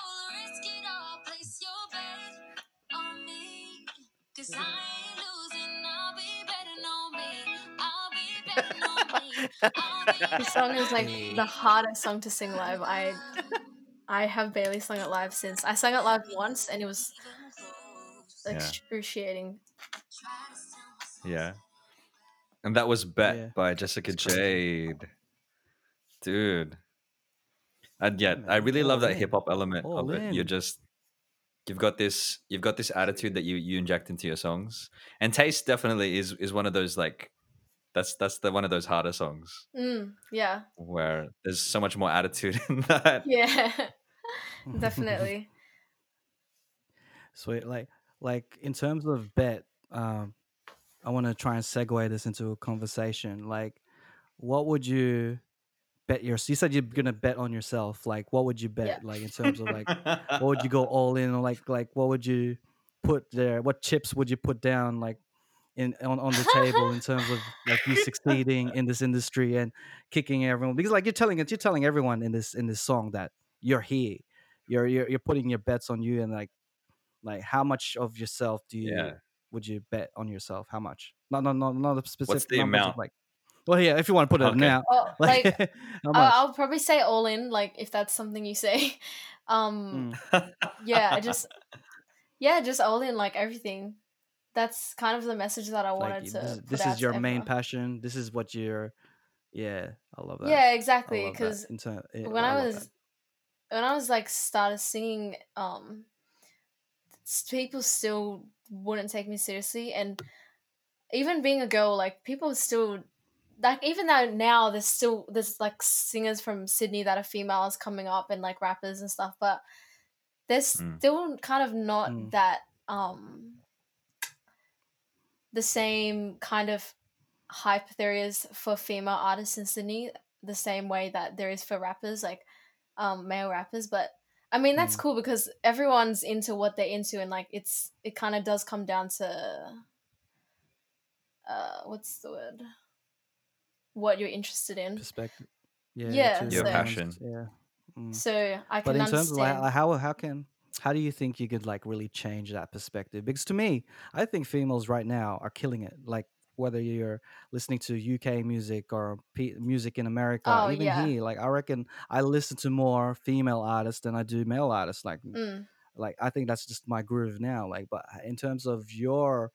S4: This song is like the hardest song to sing live. I I have barely sung it live since I sang it live once and it was
S2: Yeah.
S4: Excruciating.
S2: Yeah. And that was Bet
S1: Yeah.
S2: by Jessica Jade. Dude. And yet, I
S1: man,
S2: really love
S1: all
S2: that hip hop element
S1: All
S2: of it. You're just you've got this you've got this attitude that you you inject into your songs. And Taste definitely is is one of those like that's that's the one of those harder songs
S4: Mm, yeah.
S2: where there's so much more attitude in that.
S4: Yeah. Definitely.
S1: Sweet. Like like in terms of bet, um, I want to try and segue this into a conversation. Like, what would you bet your? You said you're gonna bet on yourself. Like, what would you bet?
S4: Yeah.
S1: Like in terms of like, what would you go all in? Or like like what would you put there? What chips would you put down? Like. In, on, on the table in terms of like you succeeding in this industry and kicking everyone because like you're telling it you're telling everyone in this in this song that you're here you're you're, you're putting your bets on you and like like how much of yourself do you
S2: Yeah.
S1: would you bet on yourself? How much? Not not not not a specific What's
S2: the
S1: numbers
S2: amount?
S1: Like, well, yeah, if you want to put it
S2: Okay.
S1: now,
S4: Oh,
S1: like,
S4: like
S1: how
S4: I-
S1: much?
S4: I'll probably say all in, like if that's something you say. Um
S1: Mm.
S4: yeah, I just yeah, just all in like everything. That's kind of the message that I wanted
S1: this,
S4: to
S1: is-
S4: put
S1: this
S4: out
S1: is
S4: to
S1: your main
S4: everyone.
S1: passion. This is what you're. Yeah, I love that.
S4: Yeah, exactly. Because
S1: In yeah,
S4: when I
S1: love
S4: was when I was like started singing, um, s- people still wouldn't take me seriously, and even being a girl, like people still like even though now there's still there's like singers from Sydney that are females coming up and like rappers and stuff, but there's
S2: Mm.
S4: still kind of not
S1: Mm.
S4: that um the same kind of hype there is for female artists in Sydney, the same way that there is for rappers, like um male rappers. But I mean that's
S1: Mm.
S4: cool because everyone's into what they're into and like it's it kind of does come down to uh what's the word? What you're interested in.
S1: perspective. Yeah,
S4: Yeah, Your
S1: your own-
S2: passion.
S1: Yeah. Mm.
S4: So I can.
S1: but
S4: can
S1: in terms of like, how how can how do you think you could like really change that perspective because to me i think females right now are killing it like whether you're listening to uk music or P- music in america
S4: Oh,
S1: even
S4: yeah.
S1: here like i reckon i listen to more female artists than i do male artists like
S4: Mm.
S1: like i think that's just my groove now like but in terms of your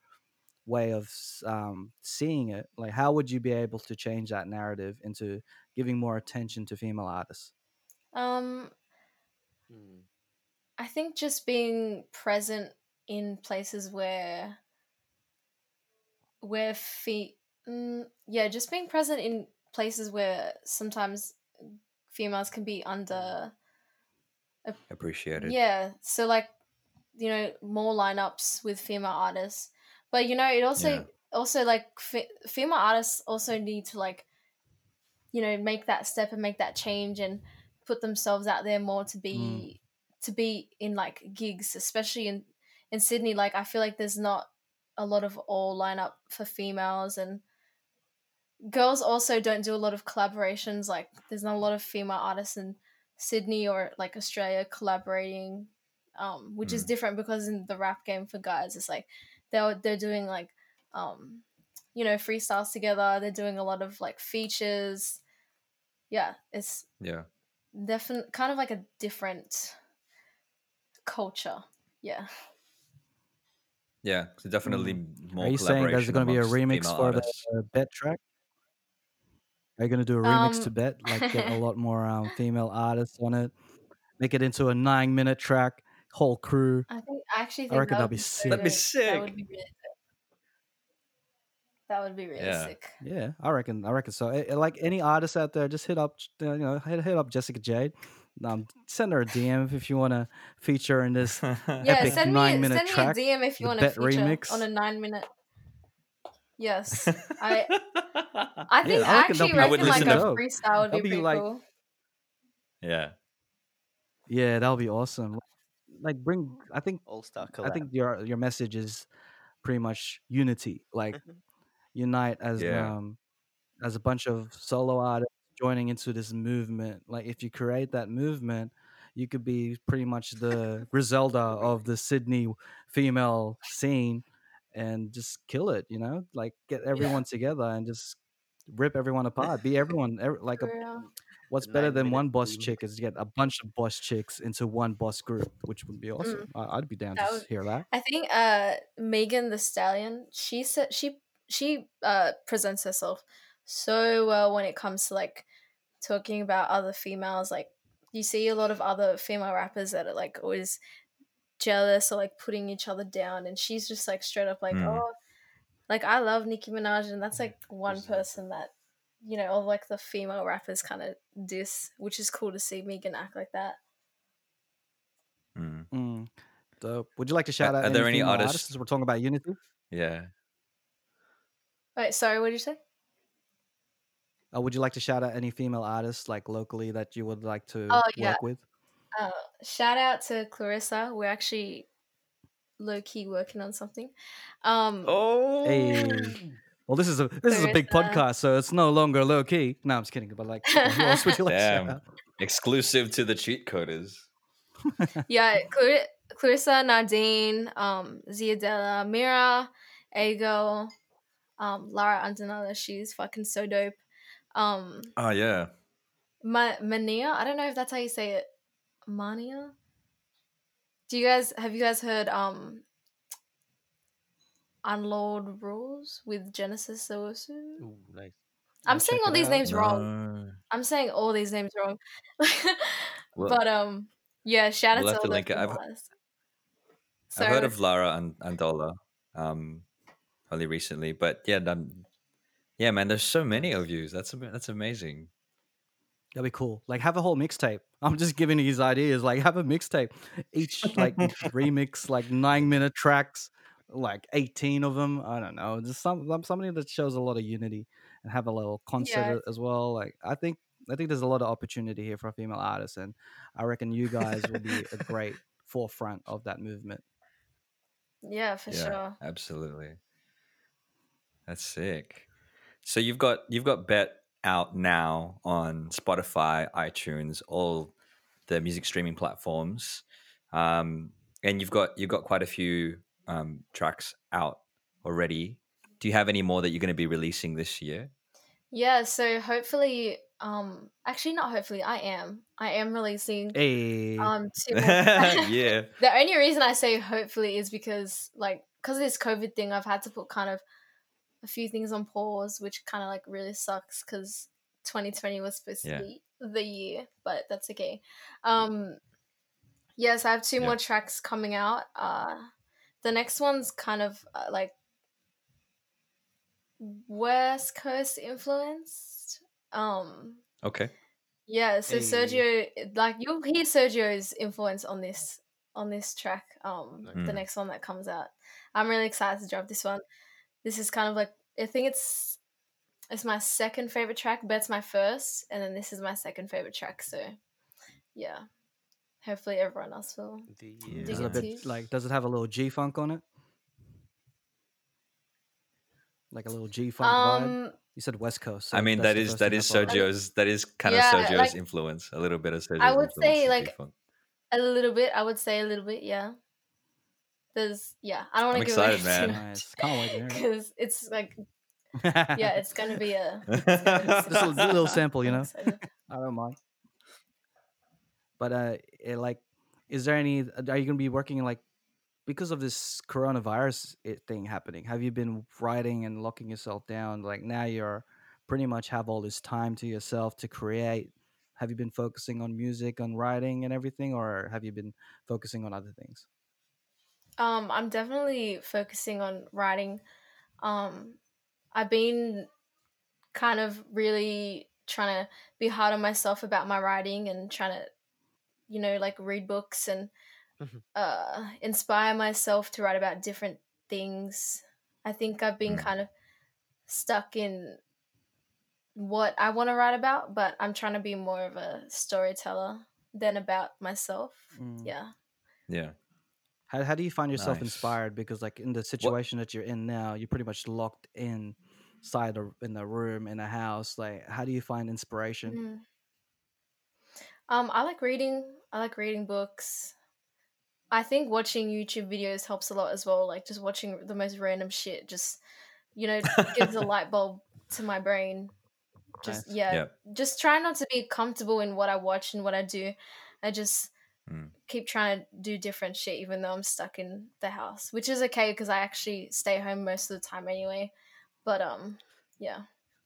S1: way of um, seeing it like how would you be able to change that narrative into giving more attention to female artists
S4: Um
S3: Mm.
S4: I think just being present in places where where fe- mm, yeah, just being present in places where sometimes females can be under
S2: Appreciated.
S4: yeah, so like you know more lineups with female artists, but you know it also
S2: Yeah.
S4: also like fe- female artists also need to like you know make that step and make that change and put themselves out there more to be to be in like gigs, especially in in Sydney. Like I feel like there's not a lot of all lineup for females and girls also don't do a lot of collaborations like there's not a lot of female artists in sydney or like australia collaborating um which is
S2: Mm.
S4: different because in the rap game for guys it's like they're they're doing like um you know freestyles together they're doing a lot of like features yeah it's
S2: Yeah.
S4: definitely kind of like a different culture yeah
S2: Yeah. So definitely more
S1: Are you saying there's
S2: collaboration
S1: going to be a remix
S2: female
S1: for the uh, bet track? Are you going to do a remix
S4: Um,
S1: to bet? Like get a lot more um, female artists on it, make it into a nine minute track, whole crew.
S4: i think i actually
S1: I
S4: think
S1: reckon
S4: that
S1: that'd be sick.
S2: That'd be
S4: dope. that
S2: sick.
S4: would be really that would be really
S2: Yeah.
S4: sick
S1: Yeah, I reckon. I reckon so. Eh, eh, Like any artist out there, just hit up, uh, you know, hit, hit up Jessica Jade. Um, send her a DM if you want to feature in this.
S4: yeah
S1: epic
S4: send me
S1: nine-minute
S4: send
S1: track,
S4: me a dm if you want to feature
S1: remix.
S4: on a nine minute yes I- I think
S1: I
S4: I, actually
S1: be-
S2: I would
S4: reckon like
S2: listen
S4: a
S1: to-
S4: freestyle would
S1: That'll
S4: be
S1: be
S4: pretty
S1: like-
S4: cool.
S2: yeah.
S1: Yeah, that'll be awesome. Like bring. I think
S3: All star
S1: I think your your message is pretty much unity. Like unite as
S2: Yeah.
S1: um as a bunch of solo artists joining into this movement. Like if you create that movement, you could be pretty much the Griselda of the Sydney female scene and just kill it, you know? Like get everyone together and just rip everyone apart. Be everyone every, like a What's
S3: The
S1: better than one
S3: minute
S1: boss
S3: boom.
S1: chick is to get a bunch of boss chicks into one boss group, which would be awesome. I, I'd be down to
S4: That
S1: s-
S4: would-
S1: hear that.
S4: I think uh Megan Thee Stallion, she said she she uh presents herself so well when it comes to like talking about other females. Like you see a lot of other female rappers that are like always jealous or like putting each other down and she's just like straight up like,
S2: Mm.
S4: Oh like I love Nicki Minaj and that's like one person that you know, all like the female rappers kind of diss, which is cool to see Megan act like that.
S2: Mm.
S1: Mm. Dope. Would you like to shout out
S2: are there any
S1: female
S2: artists-
S1: We're talking about unity.
S2: Yeah.
S4: Wait, sorry, what did you say?
S1: Uh, would you like to shout out any female artists like locally that you would like to
S4: Oh,
S1: work
S4: yeah.
S1: with?
S4: Uh, shout out to Clarissa. We're actually low key working on something. Um,
S2: Oh.
S1: Hey. Well, this is a this is a big podcast, so it's no longer low key. No, I'm just kidding. But like, else would you like to shout
S2: Damn.
S1: out?
S2: Exclusive to the cheat coders.
S4: yeah, Clar- Clarissa, Nadine, um, Ziadella, Mira, Ego, um, Lara Antonella. She's fucking so dope. Um,
S2: Oh yeah.
S4: Ma- Mania. I don't know if that's how you say it. Mania. Do you guys have you guys heard um Unlawed Rules with Genesis Owusu?
S3: Ooh, nice.
S4: I'm
S1: I'll
S4: saying all these
S1: out.
S4: names wrong. I'm saying all these names wrong.
S2: Well,
S4: but um yeah, shout out
S2: we'll
S4: to
S2: have
S4: all
S2: to
S4: the
S2: link it. I've- I've heard of Lara and Andola, um, only recently, but yeah, um, yeah, man. There's so many of you. That's that's amazing.
S1: That'd be cool. Like have a whole mixtape. I'm just giving you these ideas. Like have a mixtape. Each like remix, like nine minute tracks, like 18 of them. I don't know. Just some um, some- something that shows a lot of unity and have a little concert
S4: Yeah.
S1: as well. Like I think I think there's a lot of opportunity here for a female artists, and I reckon you guys will be a great forefront of that movement.
S4: Yeah, for
S2: yeah,
S4: sure.
S2: absolutely. That's sick. So you've got you've got Bet out now on Spotify, iTunes, all the music streaming platforms, um, and you've got you've got quite a few um, tracks out already. Do you have any more that you're going to be releasing this year?
S4: Yeah, so hopefully um actually not hopefully, I am. I am releasing
S1: Hey,
S4: um two
S2: yeah.
S4: the only reason I say hopefully is because like because of this COVID thing, I've had to put kind of a few things on pause, which kind of like really sucks because 2020 was supposed
S2: Yeah.
S4: to be the year, but that's okay. Um, yes, I have two
S2: Yeah.
S4: more tracks coming out. Uh, the next one's kind of uh, like West Coast influenced. Um,
S2: Okay.
S4: yeah, so
S1: Hey.
S4: Sergio, like you'll hear Sergio's influence on this on this track. Um, the
S2: Mm.
S4: next one that comes out, I'm really excited to drop this one. This is kind of like I think it's it's my second favorite track, but it's my first, and then this is my second favorite track. So, yeah, hopefully everyone else will.
S3: The,
S4: Dig
S1: is it a bit
S4: too.
S1: like? Does it have a little G funk on it? Like a little G funk vibe.
S4: Um,
S1: You said West Coast.
S2: I mean,
S1: that is
S2: that is
S1: the
S2: is
S1: first
S2: that
S1: thing I
S2: is
S1: thought of.
S2: Sergio's that is kind
S4: Yeah,
S2: of Sergio's
S4: like-
S2: influence, a little bit of Sergio's
S4: I would
S2: influence
S4: say, like,
S2: G-Funk.
S4: a little bit. I would say a little bit. Yeah. There's yeah. I don't want to give away
S2: excited,
S4: too
S2: man.
S1: Nice. Can't wait to hear it.
S4: because it's like yeah, it's gonna be a
S1: Just a little- little sample, you know.
S4: excited.
S1: I don't mind. But uh, it, like, is there any? Are you gonna be working like because of this coronavirus i- thing happening? Have you been writing and locking yourself down? Like now you're pretty much have all this time to yourself to create. Have you been focusing on music, on writing, and everything, or have you been focusing on other things?
S4: Um, I'm definitely focusing on writing. Um, I've been kind of really trying to be hard on myself about my writing and trying to, you know, like read books and
S3: Mhm.
S4: uh, inspire myself to write about different things. I think I've been
S2: Mm.
S4: kind of stuck in what I want to write about, but I'm trying to be more of a storyteller than about myself.
S1: Mm.
S4: Yeah.
S2: yeah.
S1: How, how do you find yourself
S2: Nice.
S1: inspired? Because like in the situation that you're in now, you're pretty much locked in side of in the room in a house like how do you find inspiration
S4: Mm. Um, I like reading. I like reading books. I think watching YouTube videos helps a lot as well. Like just watching the most random shit, just you know, gives a light bulb to my brain. Just
S1: Nice.
S4: yeah,
S2: Yeah.
S4: just try not to be comfortable in what I watch and what I do. I just
S2: Mm.
S4: keep trying to do different shit, even though I'm stuck in the house, which is okay because I actually stay home most of the time anyway. But um, yeah.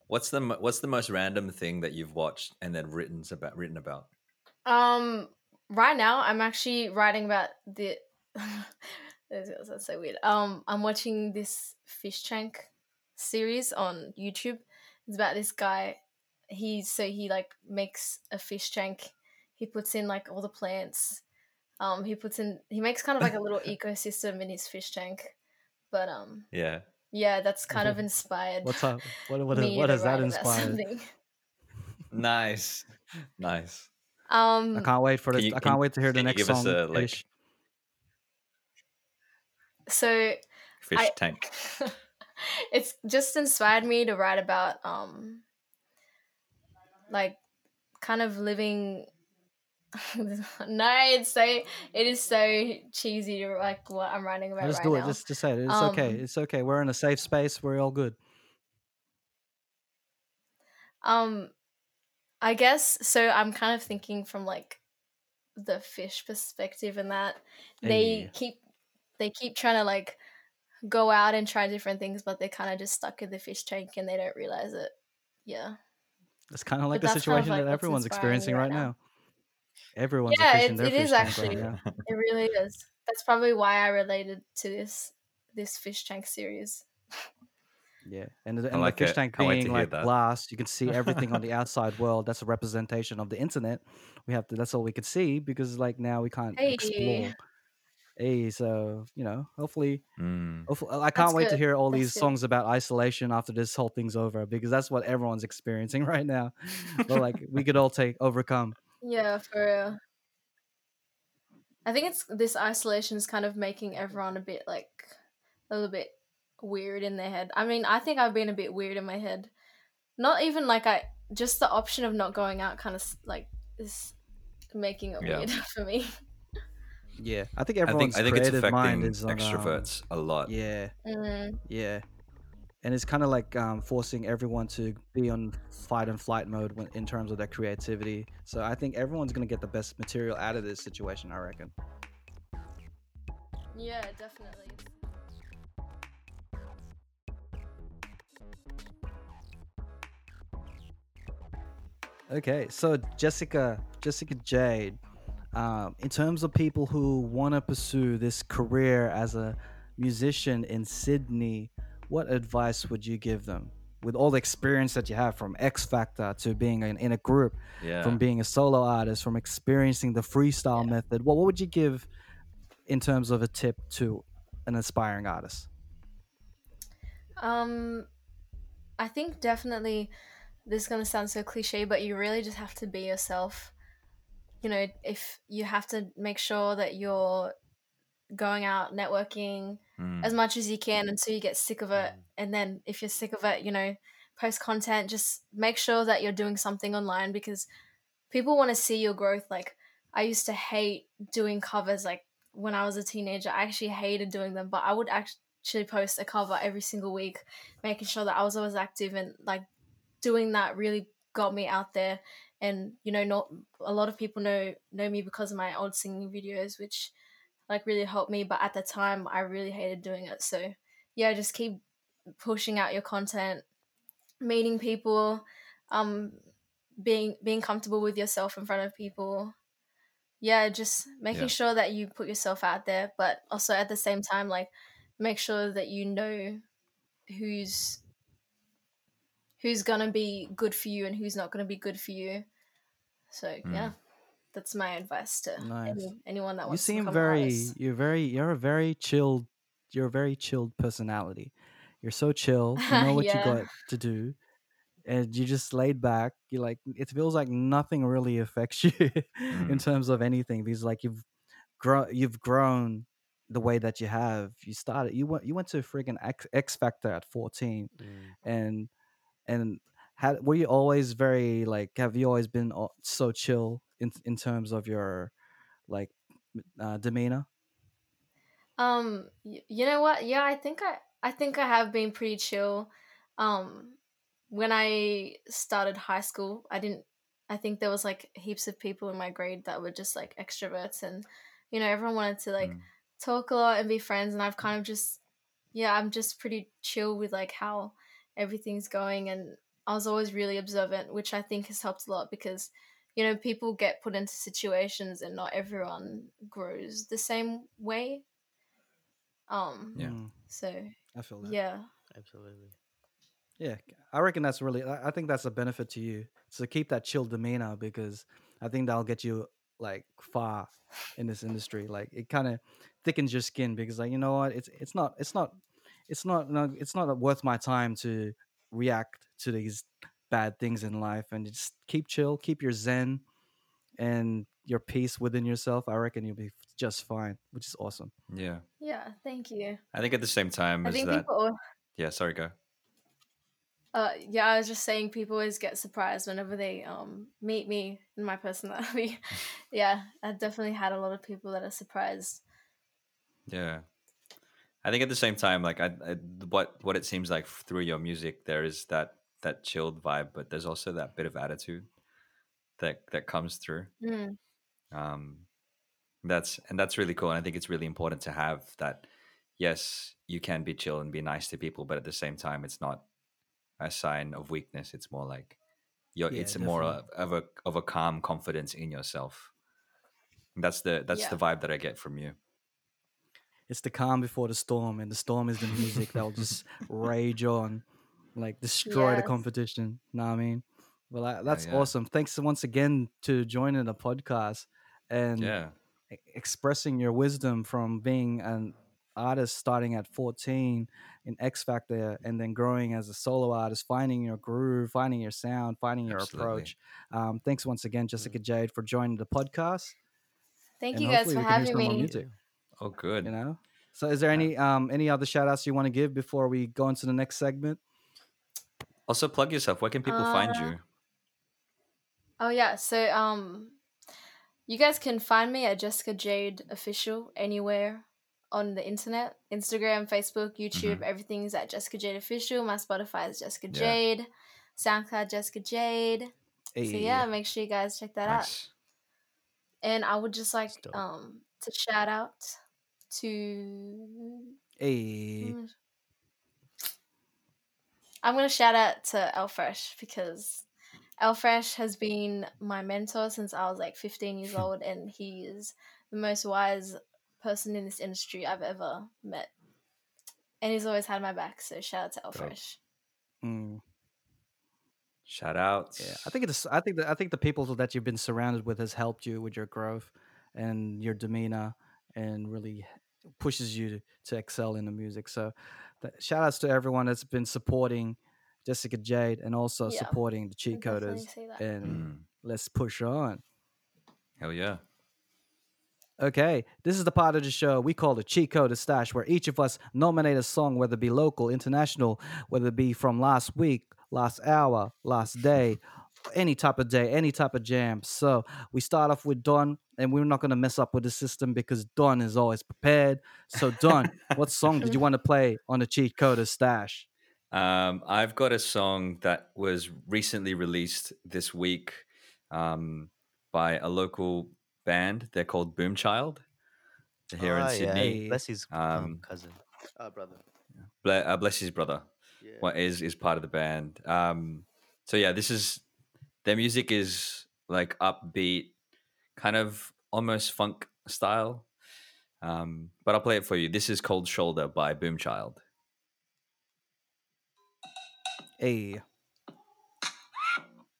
S2: What's the what's the most random thing that you've watched and then written about written about?
S4: Um, right now I'm actually writing about the. that's, so weird. Um, I'm watching this fish tank series on YouTube. It's about this guy. He so he like makes a fish tank. He puts in like all the plants. Um, he puts in he makes kind of like a little ecosystem in his fish tank. But um,
S2: Yeah.
S4: yeah, that's kind of inspired.
S1: what's up what what,
S4: me
S1: what
S4: to
S1: has that
S4: write about
S1: inspired.
S2: Nice. Nice.
S4: Um,
S1: i can't wait for
S2: Can
S1: the i
S2: can-
S1: can't wait to hear the next song
S2: a, like-
S1: Fish.
S4: so
S2: Fish
S4: I-
S2: tank.
S4: it's just inspired me to write about um like kind of living no it's so it is so cheesy to like what i'm writing about
S1: just
S4: right
S1: do it
S4: now.
S1: just just say it it's okay
S4: Um,
S1: it's okay we're in a safe space we're all good.
S4: Um i guess so i'm kind of thinking from like the fish perspective and that they
S1: Hey.
S4: keep they keep trying to like go out and try different things but they're kind of just stuck in the fish tank and they don't realize it. Yeah.
S1: It's kind of like
S4: But
S1: the
S4: that's kind of
S1: situation
S4: like
S1: that everyone's experiencing
S4: right
S1: right
S4: now.
S1: now everyone's
S4: Yeah,
S1: a fish
S4: it-
S1: in their
S4: it
S1: fish
S4: is
S1: tank
S4: actually.
S1: right now.
S4: It really is. That's probably why I related to this this fish tank series.
S1: Yeah, and, and
S2: like
S1: the fish
S2: it.
S1: tank
S2: Can't
S1: being like
S2: that.
S1: glass, you can see everything on the outside world. That's a representation of the internet. We have to. That's all we could see because like now we can't
S4: Hey.
S1: explore. Hey, so you know, hopefully,
S2: Mm.
S1: hopefully, I can't
S4: That's
S1: wait to hear all
S4: That's
S1: these
S4: good.
S1: songs about isolation after this whole thing's over because that's what everyone's experiencing right now. but like, we could all take overcome.
S4: Yeah, for real. I think it's this isolation is kind of making everyone a bit like a little bit weird in their head. I mean, I think I've been a bit weird in my head. Not even like I just the option of not going out kind of like is making it
S2: Yeah.
S4: weird for me.
S1: Yeah, I think
S2: I
S1: everyone's
S2: think I think it's
S1: creative mind
S2: affecting
S1: is on, um,
S2: extroverts a lot.
S1: yeah,
S4: Mm,
S1: Yeah, and it's kind of like um, forcing everyone to be on fight and flight mode when, in terms of their creativity. So I think everyone's gonna get the best material out of this situation. I reckon.
S4: yeah, definitely.
S1: Okay, so Jessica, Jessica Jade, um, in terms of people who want to pursue this career as a musician in Sydney, what advice would you give them? With all the experience that you have from X Factor to being in, in a group,
S2: Yeah.
S1: from being a solo artist, from experiencing the freestyle method, what, what would you give in terms of a tip to an aspiring artist?
S4: Um, I think definitely this is gonna sound so cliche, but you really just have to be yourself. You know, if you have to make sure that you're going out networking
S2: Mm.
S4: as much as you can until you get sick of it, and then if you're sick of it, you know, post content. Just make sure that you're doing something online because people want to see your growth. Like I used to hate doing covers. Like when I was a teenager, I actually hated doing them, but I would actually post a cover every single week, making sure that I was always active and like doing that really got me out there. And you know, not a lot of people know know me because of my old singing videos, which like really helped me. But at the time, I really hated doing it. So yeah, just keep pushing out your content, meeting people, um, being being comfortable with yourself in front of people. Yeah, just making
S2: Yeah.
S4: sure that you put yourself out there, but also at the same time, like make sure that you know who's who's gonna be good for you and who's not gonna be good for you. So yeah, that's my advice to
S1: Nice.
S4: any, anyone that wants to
S1: seem
S4: become an
S1: very
S4: artist.
S1: you're very you're a very chilled you're a very chilled personality you're so chill you know what
S4: Yeah.
S1: you got to do and you just laid back you like it feels like nothing really affects you in
S2: Mm.
S1: terms of anything because like you've grown you've grown the way that you have. You started. You went. You went to friggin' X, X Factor at fourteen,
S3: Mm.
S1: and and had were you always very like? Have you always been so chill in in terms of your like uh, demeanor?
S4: Um, you know what? Yeah, I think I I think I have been pretty chill. Um, when I started high school, I didn't. I think there was like heaps of people in my grade that were just like extroverts, and you know everyone wanted to like
S2: Mm.
S4: talk a lot and be friends. And I've kind of just, yeah, I'm just pretty chill with like how everything's going, and I was always really observant, which I think has helped a lot because you know people get put into situations, and not everyone grows the same way. Um.
S2: Yeah.
S1: Mm,
S4: So
S1: I feel that.
S4: yeah.
S3: Absolutely.
S1: Yeah, I reckon that's really. I I think that's a benefit to you. So keep that chill demeanor because I think that'll get you like far in this industry. Like it kind of thickens your skin because like you know what, it's it's not it's not it's not no, it's not worth my time to react to these bad things in life and just keep chill, keep your zen and your peace within yourself. I reckon you'll be just fine, which is awesome.
S2: Yeah.
S4: Yeah. Thank you.
S2: I think at the same time
S4: I
S2: as
S4: think
S2: that.
S4: people.
S2: Yeah. Sorry. Go.
S4: Uh, yeah, I was just saying people always get surprised whenever they um meet me and my personality. yeah, I've definitely had a lot of people that are surprised.
S2: Yeah. I think at the same time, like I, I, what what it seems like through your music, there is that that chilled vibe, but there's also that bit of attitude that that comes through.
S4: Mm,
S2: Um, that's and that's really cool, and I think it's really important to have that. Yes, you can be chill and be nice to people, but at the same time, it's not a sign of weakness. It's more like you're.
S1: Yeah,
S2: it's more of, of a of a calm confidence in yourself. That's the that's
S4: Yeah.
S2: the vibe that I get from you.
S1: It's the calm before the storm, and the storm is the music that will just rage on, like destroy the
S4: Yes.
S1: competition. Know what I mean? Well, I, that's
S2: yeah.
S1: awesome. Thanks once again to joining the podcast and
S2: Yeah.
S1: expressing your wisdom from being an artist starting at 14 in X Factor and then growing as a solo artist, finding your groove, finding your sound, finding your
S2: Absolutely.
S1: approach. Um, thanks once again, Jessica Jade, for joining the podcast.
S4: Thank
S1: and
S4: you guys for
S1: we
S4: having me.
S2: Oh, good.
S1: You know. So, is there any um any other shout outs you want to give before we go into the next segment?
S2: Also, plug yourself. Where can people find
S4: Uh,
S2: you?
S4: Oh yeah, so um, you guys can find me at Jessica Jade Official anywhere on the internet, Instagram, Facebook, YouTube. Everything's at Jessica Jade Official. My Spotify is Jessica
S2: Yeah.
S4: Jade, SoundCloud Jessica Jade. So yeah, make sure you guys check that out. And I would just like um to shout out to
S1: Hey.
S4: I'm gonna shout out to L-Fresh because L-Fresh has been my mentor since I was like 15 years old, and he is the most wise person in this industry I've ever met. And he's always had my back, so shout out to L-Fresh.
S1: Mm.
S2: Shout out.
S1: Yeah, I think it's. I think that I think the people that you've been surrounded with has helped you with your growth and your demeanor, and really pushes you to, to excel in the music. So, th- shout outs to everyone that's been supporting Jessica Jade and also
S4: Yeah,
S1: supporting the cheat coders. And
S2: Mm.
S1: let's push on.
S2: Hell yeah.
S1: Okay, this is the part of the show we call the Cheat Coder Stash, where each of us nominate a song, whether it be local, international, whether it be from last week, last hour, last day, any type of day, any type of jam. So we start off with Don, and we're not going to mess up with the system because Don is always prepared. So, Don, what song did you want to play on the Cheat Coder Stash?
S2: Um, I've got a song that was recently released this week um, by a local band. They're called Boomchild. They're here
S3: Ah,
S2: in
S3: yeah.
S2: Sydney.
S3: Bless his um,
S2: Um,
S3: cousin. Uh, brother.
S2: Ble- uh, bless his brother.
S3: Yeah.
S2: what is is part of the band. Um, so yeah, this is their music is like upbeat, kind of almost funk style. Um, but I'll play it for you. This is Cold Shoulder by Boomchild.
S1: Hey,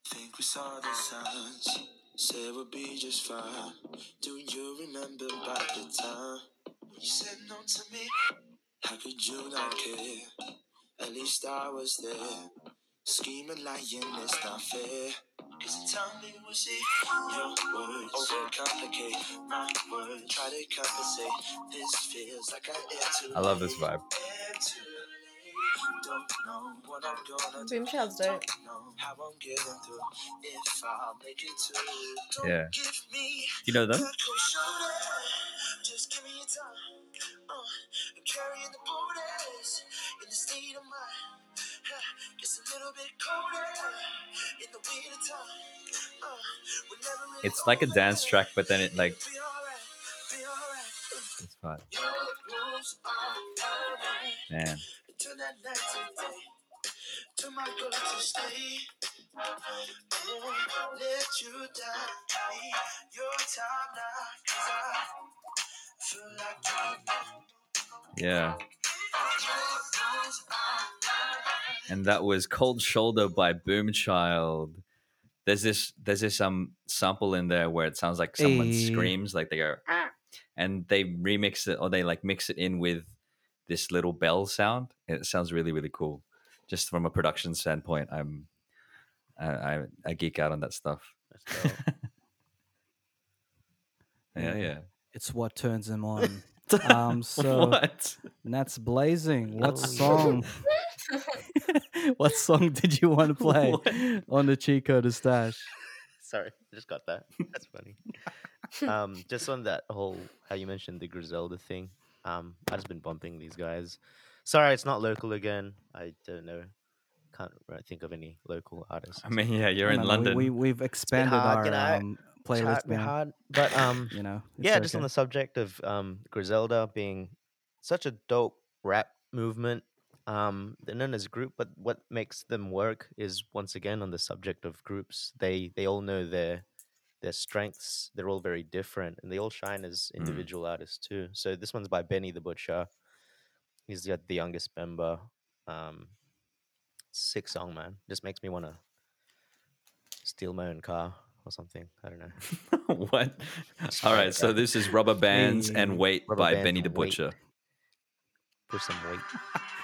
S5: Think we saw the signs, said we'll be just fine. Do you remember back the time you said no to me? How could you not care? At least I was there, scheming, lying, it's not fair. Cause tell me we'll see your words overcomplicate my words. Try to compensate. This feels like I am too
S2: I love this vibe.
S5: Am too late. Don't know what I'm gonna
S4: Boom. Child's dope.
S5: Don't know how I'm getting through. If I'll make it to you. Don't
S2: Yeah.
S5: give me
S2: You know them?
S5: That cold shoulder. Just give me your time. Uh, I'm carrying the borders in the state of mind. Huh, Gets a little bit colder in the winter time. Uh, whenever it
S2: It's like a dance track, but then it like
S5: be alright, be alright.
S2: It's fun.
S5: Your rules are alright.
S2: Man.
S5: Turn that night to day. To my girl to stay. Won't let you down. Your time now. 'cause I feel like you
S2: Yeah. And that was Cold Shoulder by Boomchild. There's this there's this um sample in there where it sounds like someone
S1: Hey.
S2: screams, like they go "Ah," and they remix it or they like mix it in with this little bell sound. It sounds really, really cool. Just from a production standpoint, I'm I, I, I geek out on that stuff. Yeah,
S1: Yeah.
S2: yeah.
S1: It's what turns him on. Um, so
S2: what?
S1: Natz Blazin. What song? what song did you want to play on the cheat code stash?
S3: Sorry, I just got that. That's funny. um, just on that whole how you mentioned the Griselda thing. Um, I've just been bumping these guys. Sorry, it's not local again. I don't know. Can't really think of any local artists.
S2: I mean, yeah, you're in
S1: know,
S2: London.
S1: We, we, have expanded
S3: hard,
S1: our um, playlist
S3: hard, been hard, but um,
S1: You know, it's
S3: yeah, just on the subject of um, Griselda being such a dope rap movement. Um, they're known as a group, but what makes them work is once again on the subject of groups. They they all know their their strengths. They're all very different, and they all shine as
S2: Mm.
S3: individual artists too. So this one's by Benny the Butcher. He's the, the youngest member. Um, sick song, man. Just makes me want to steal my own car or something. I don't know.
S2: what? All right, so this is Rubber Bands and Weight
S3: Rubber
S2: by Benny the. Butcher.
S3: Push some weight.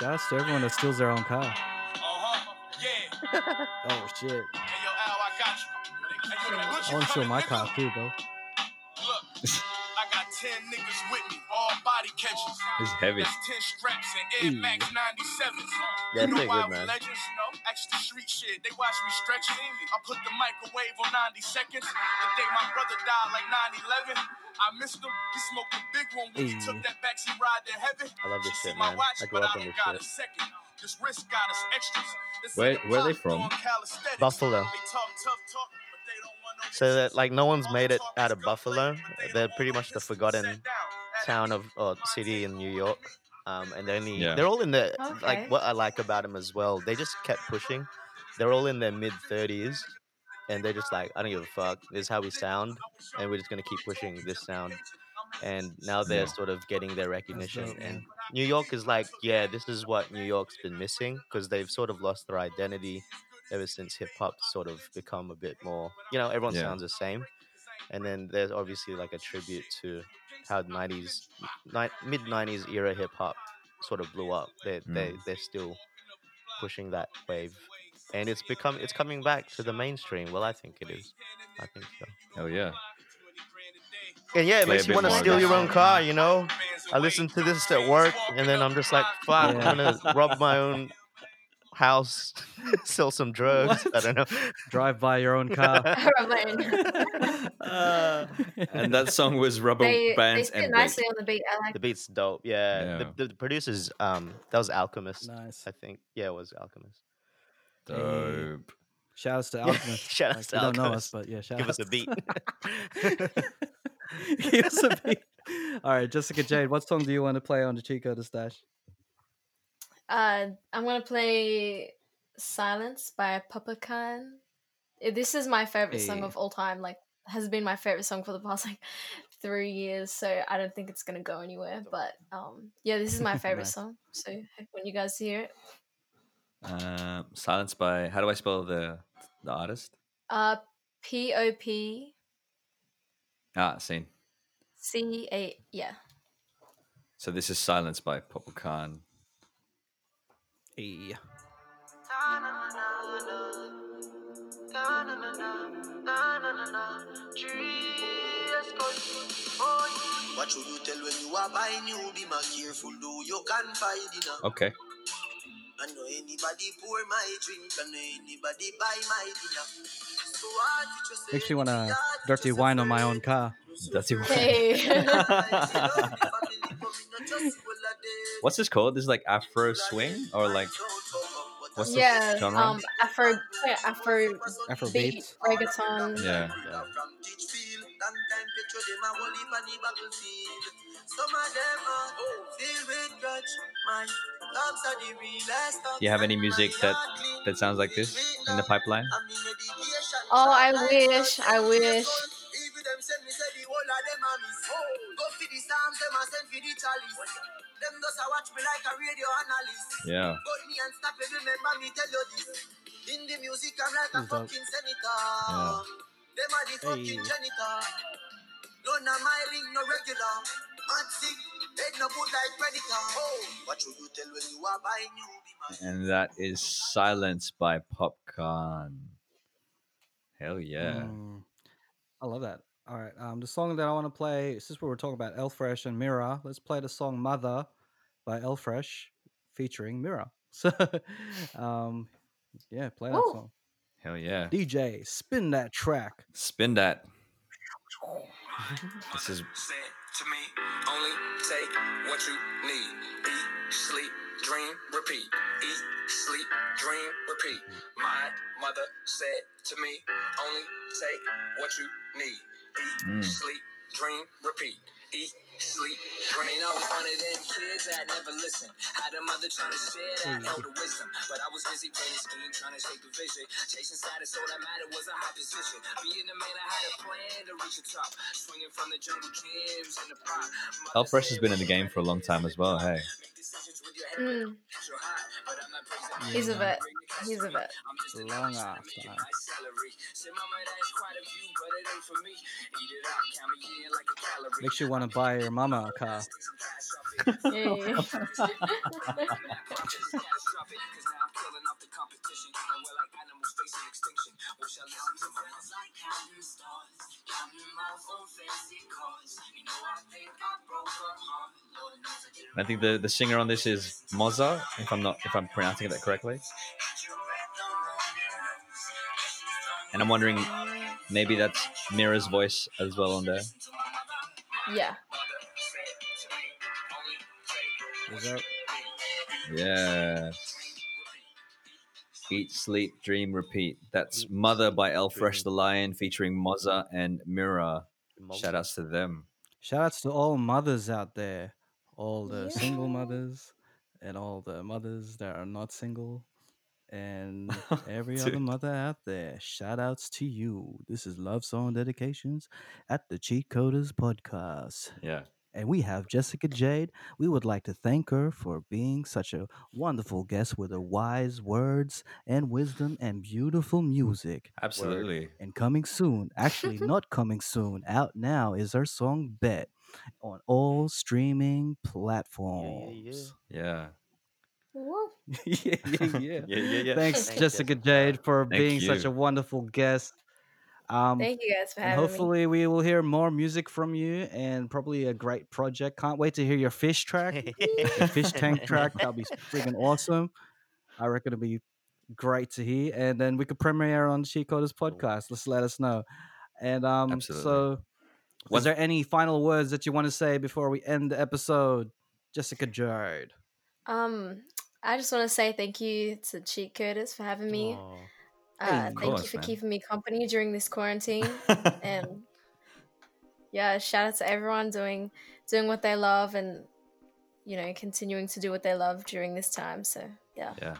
S1: Shout out to everyone that steals their own car.
S6: Uh-huh. Yeah.
S1: Oh shit!
S6: Hey, yo, Al, I got you. Hey, yo,
S1: I want to show my car too, bro.
S6: Body catchers.
S2: It's heavy.
S6: That's 10 straps and Air
S1: Ooh.
S6: Max 97s.
S3: Yeah,
S6: you know why
S3: good,
S6: we
S3: man.
S6: legends, you know? Extra street shit. They watch me stretch it. I put the microwave on 90 seconds. The day my brother died, like 9 11. I missed him. He smoked a big one when he took
S1: Hey.
S6: that backseat ride to heaven.
S3: I love this shit,
S6: my
S3: man.
S6: watch,
S3: I grew
S6: but
S3: up on this
S6: got
S3: shit.
S6: a second. This wrist got us extras. This
S2: Where-
S6: nigga
S2: where they from?
S3: Buffalo.
S6: They talk tough talk, but they don't want no
S3: So that like no one's made it out of Buffalo.
S6: they
S3: They're pretty much the forgotten
S6: Sit down. At
S3: town of or city in New York. Um, and they only
S2: Yeah.
S3: they're all in the
S4: Okay.
S3: like what I like about them as well. They just kept pushing. They're all in their mid thirties, and they're just like I don't give a fuck. This is how we sound, and we're just gonna keep pushing this sound. And now they're
S2: Yeah.
S3: sort of getting their recognition.
S1: dope,
S3: and. New York is like, yeah, this is what New York's been missing because they've sort of lost their identity ever since hip hop sort of become a bit more, you know, everyone
S2: Yeah.
S3: sounds the same. And then there's obviously like a tribute to how 90s, ni- mid 90s era hip hop sort of blew up. They they
S2: Mm.
S3: they're still pushing that wave, and it's become it's coming back to the mainstream. Well, I think it is. I think so.
S2: Hell yeah.
S3: And yeah, it
S2: Play
S3: makes you want to steal your own car. You know, I listen to this at work, and then I'm just like, fuck,
S1: Yeah.
S3: I'm gonna rob my own house, sell some drugs. I don't know.
S1: Drive by your own car.
S2: Uh, and that song was Rubber
S4: they they
S2: Bands
S4: sit nicely
S2: Wait.
S4: on the beat. I like.
S3: The beat's dope. Yeah,
S2: Yeah.
S3: The, the producers, um, that was Alchemist.
S1: nice.
S3: I think. Yeah, it was Alchemist.
S2: Dope.
S1: Shout outs to
S3: Yeah,
S1: Alchemist.
S3: shout
S1: Like,
S3: outs to
S1: you don't know us, but yeah, shout
S3: Give us
S1: outs.
S3: a beat.
S1: Give us a beat. All right, Jessica Jade, what song do you want to play on the Chico the Stash?
S4: Uh, I'm gonna play "Silence" by Popcaan. Uh, This is my favorite song of all time. Like, has been my favorite song for the past like three years. So I don't think it's gonna go anywhere. But um, yeah, this is my favorite
S1: Nice.
S4: song. So when you guys hear it,
S2: Um, Silence by how do I spell the the artist?
S4: uh, P O P
S2: Ah, seen.
S4: C A yeah.
S2: So this is Silence by
S5: Popcaan. Oh, What should you tell when you are buying new? Be more careful, though you can find it. now.
S2: Okay.
S5: I know anybody pour my drink, I know anybody buy my dinner. So hard to just
S1: Makes me want to dirty wine on my own car.
S2: Dirty wine.
S4: Hey.
S2: What's this called? This is like Afro swing or like what's
S4: yeah,
S2: this genre?
S4: um, Afro, yeah, Afro,
S1: Afro
S4: beat,
S1: beats.
S4: reggaeton.
S2: yeah. Do you have any music that that sounds like this in the pipeline?
S4: Oh, I wish, I wish.
S5: Them just a watch me like a radio analyst.
S2: Yeah.
S5: But me unstoppable, remember me tell you this. In the music, I'm like a
S1: that?
S5: fucking senator.
S2: Yeah.
S5: Them are the fucking
S1: Hey.
S5: janitor. None of my ring no regular. Mad sick, head no good like predator. Oh, what should you tell when you are buying new?
S2: And that is Silence by Popcaan. Hell yeah.
S1: Mm, I love that. All right. Um, the song that I want to play, since we were talking about L-Fresh and Mira, let's play the song Mother by L-Fresh featuring Mira. So, um, yeah, play that
S4: Ooh.
S1: song.
S2: Hell yeah.
S1: DJ, spin that track.
S2: Spin that. This is
S6: Said to me, only take what you need. Eat, sleep, dream, repeat. Eat, sleep, dream, repeat. My mother said to me, only take what you need. Eat,
S2: Mm.
S6: sleep, dream, repeat. Eat, sleep, dream. I was one of them kids that never listened. Had a mother trying to share that elder wisdom. But I was busy playing the scheme, trying to shape the vision. Chasing status, all that mattered was a high position. Being a man, I had a plan to reach the top. Swinging from the jungle gyms and the pride.
S2: L-Fresh has been in the game for a long time as well. Hey.
S4: Mm, he's a vet. He's a vet.
S1: Long ass time. Makes you want to buy your mama a car.
S4: Yeah.
S2: I think the, the singer on this is Moza, if I'm not if I'm pronouncing that correctly. And I'm wondering maybe that's Mira's voice as well on there.
S4: yeah.
S1: Is that
S2: Yeah. Eat, sleep, dream, repeat. That's Mother by L-Fresh the Lion featuring Moza and Mira. Shout outs to them.
S1: Shout outs to all mothers out there, all the
S4: Yeah.
S1: single mothers, and all the mothers that are not single, and every other mother out there. Shout outs to you. This is Love Song Dedications at the Cheat Coders Podcast.
S2: Yeah.
S1: And we have Jessica Jade. We would like to thank her for being such a wonderful guest with her wise words and wisdom and beautiful music.
S2: Absolutely.
S1: And coming soon, actually not coming soon, out now is her song Bet on all streaming platforms.
S2: Yeah.
S4: Woo.
S1: yeah, yeah, yeah.
S2: Yeah, yeah, yeah.
S1: Thanks,
S3: Thanks,
S1: Jessica
S3: Jessica.
S1: Jade, for
S2: Thank
S1: being such a wonderful guest. Um,
S4: Thank you guys for
S1: and
S4: having me.
S1: hopefully we will hear more music from you and probably a great project. Can't wait to hear your fish track, the fish tank track. That'll be freaking awesome. I reckon it'll be great to hear. And then we could premiere on Cheat Coders podcast. Let's let us know. And um,
S2: Absolutely.
S1: so
S2: One-
S1: was there any final words that you want to say before we end the episode? Jessica Jade.
S4: Um, I just want to say thank you to Cheat Coders for having me.
S3: Aw.
S4: Uh,
S1: Hey,
S4: thank
S2: course,
S4: you for
S2: man.
S4: keeping me company during this quarantine. and yeah, shout out to everyone doing doing what they love and you know continuing to do what they love during this time. So yeah,
S2: yeah.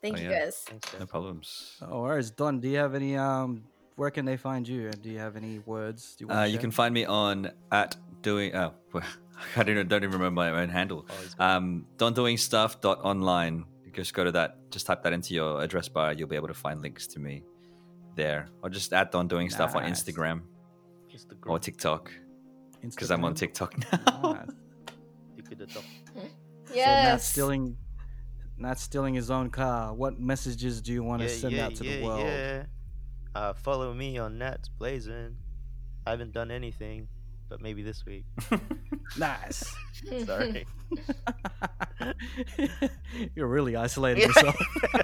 S4: thank
S2: Oh,
S4: you
S2: yeah.
S4: guys.
S3: Thanks,
S2: No
S3: Jess.
S2: problems.
S1: Oh, where's Don? Do you have any um? Where can they find you? And do you have any words? Do you,
S2: Uh,
S1: wanna
S2: you can find me on at doing. Oh, I don't, don't even remember my own handle.
S3: Oh.
S2: Um, don't doing stuff dot online. You just go to that. Just type that into your address bar. You'll be able to find links to me there, or just at Don doing stuff on
S1: Nice.
S2: Instagram
S3: Just the
S2: or. TikTok because I'm on TikTok now.
S1: Nice.
S3: You could adopt.
S1: So not stealing, not stealing his own car. What messages do you want to
S3: yeah,
S1: send
S3: yeah,
S1: out to
S3: yeah,
S1: the world?
S3: Yeah. Uh, follow me on Natz Blazin. I haven't done anything, but maybe this week.
S1: Nice.
S3: Sorry.
S1: You're really isolating yourself.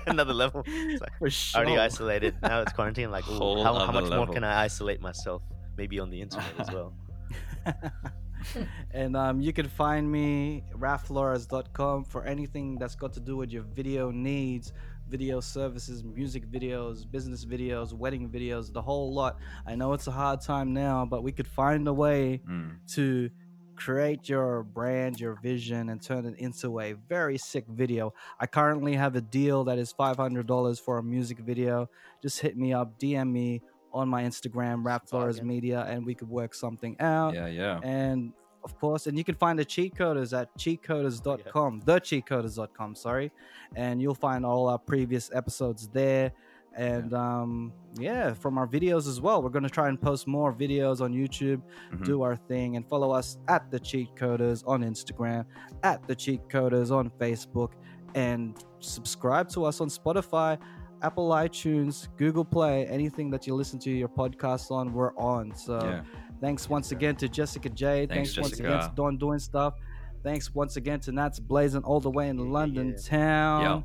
S3: Another level. Like,
S1: For sure.
S3: already isolated. Now it's quarantine. Like, ooh, how, how
S2: other
S3: much more can I isolate myself? Maybe on the internet as well.
S1: and um, you can find me rafflores.com for anything that's got to do with your video needs video services music videos business videos wedding videos the whole lot. I know it's a hard time now but we could find a way
S2: Mm.
S1: to create your brand your vision and turn it into a very sick video. I currently have a deal that is $500 for a music video. Just hit me up dm me on my instagram raf flores media and we could work something out.
S2: Yeah, yeah.
S1: and of course and you can find the cheat coders at cheatcoders.com the cheatcoders.com sorry and you'll find all our previous episodes there. And um yeah from our videos as well. We're going to try and post more videos on youtube
S2: Mhm.
S1: do our thing and follow us at the cheat coders on instagram at the cheat coders on facebook and subscribe to us on spotify apple itunes google play anything that you listen to your podcasts on we're on. So
S2: yeah.
S1: Thanks once again to Jessica J.
S2: Thanks,
S1: Thanks, once again to Don doing stuff. Thanks once again to Natz Blazin all the way in
S3: Yeah, yeah,
S1: London
S3: yeah.
S1: town.
S2: Yo.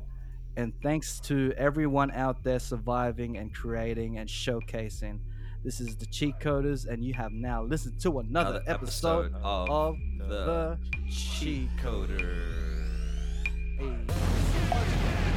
S1: And thanks to everyone out there surviving and creating and showcasing. This is the Cheat Coders, and you have now listened to another,
S2: Another
S1: episode,
S2: episode of
S1: of
S2: the
S1: the Cheat
S2: Coders. Coder.
S1: Hey.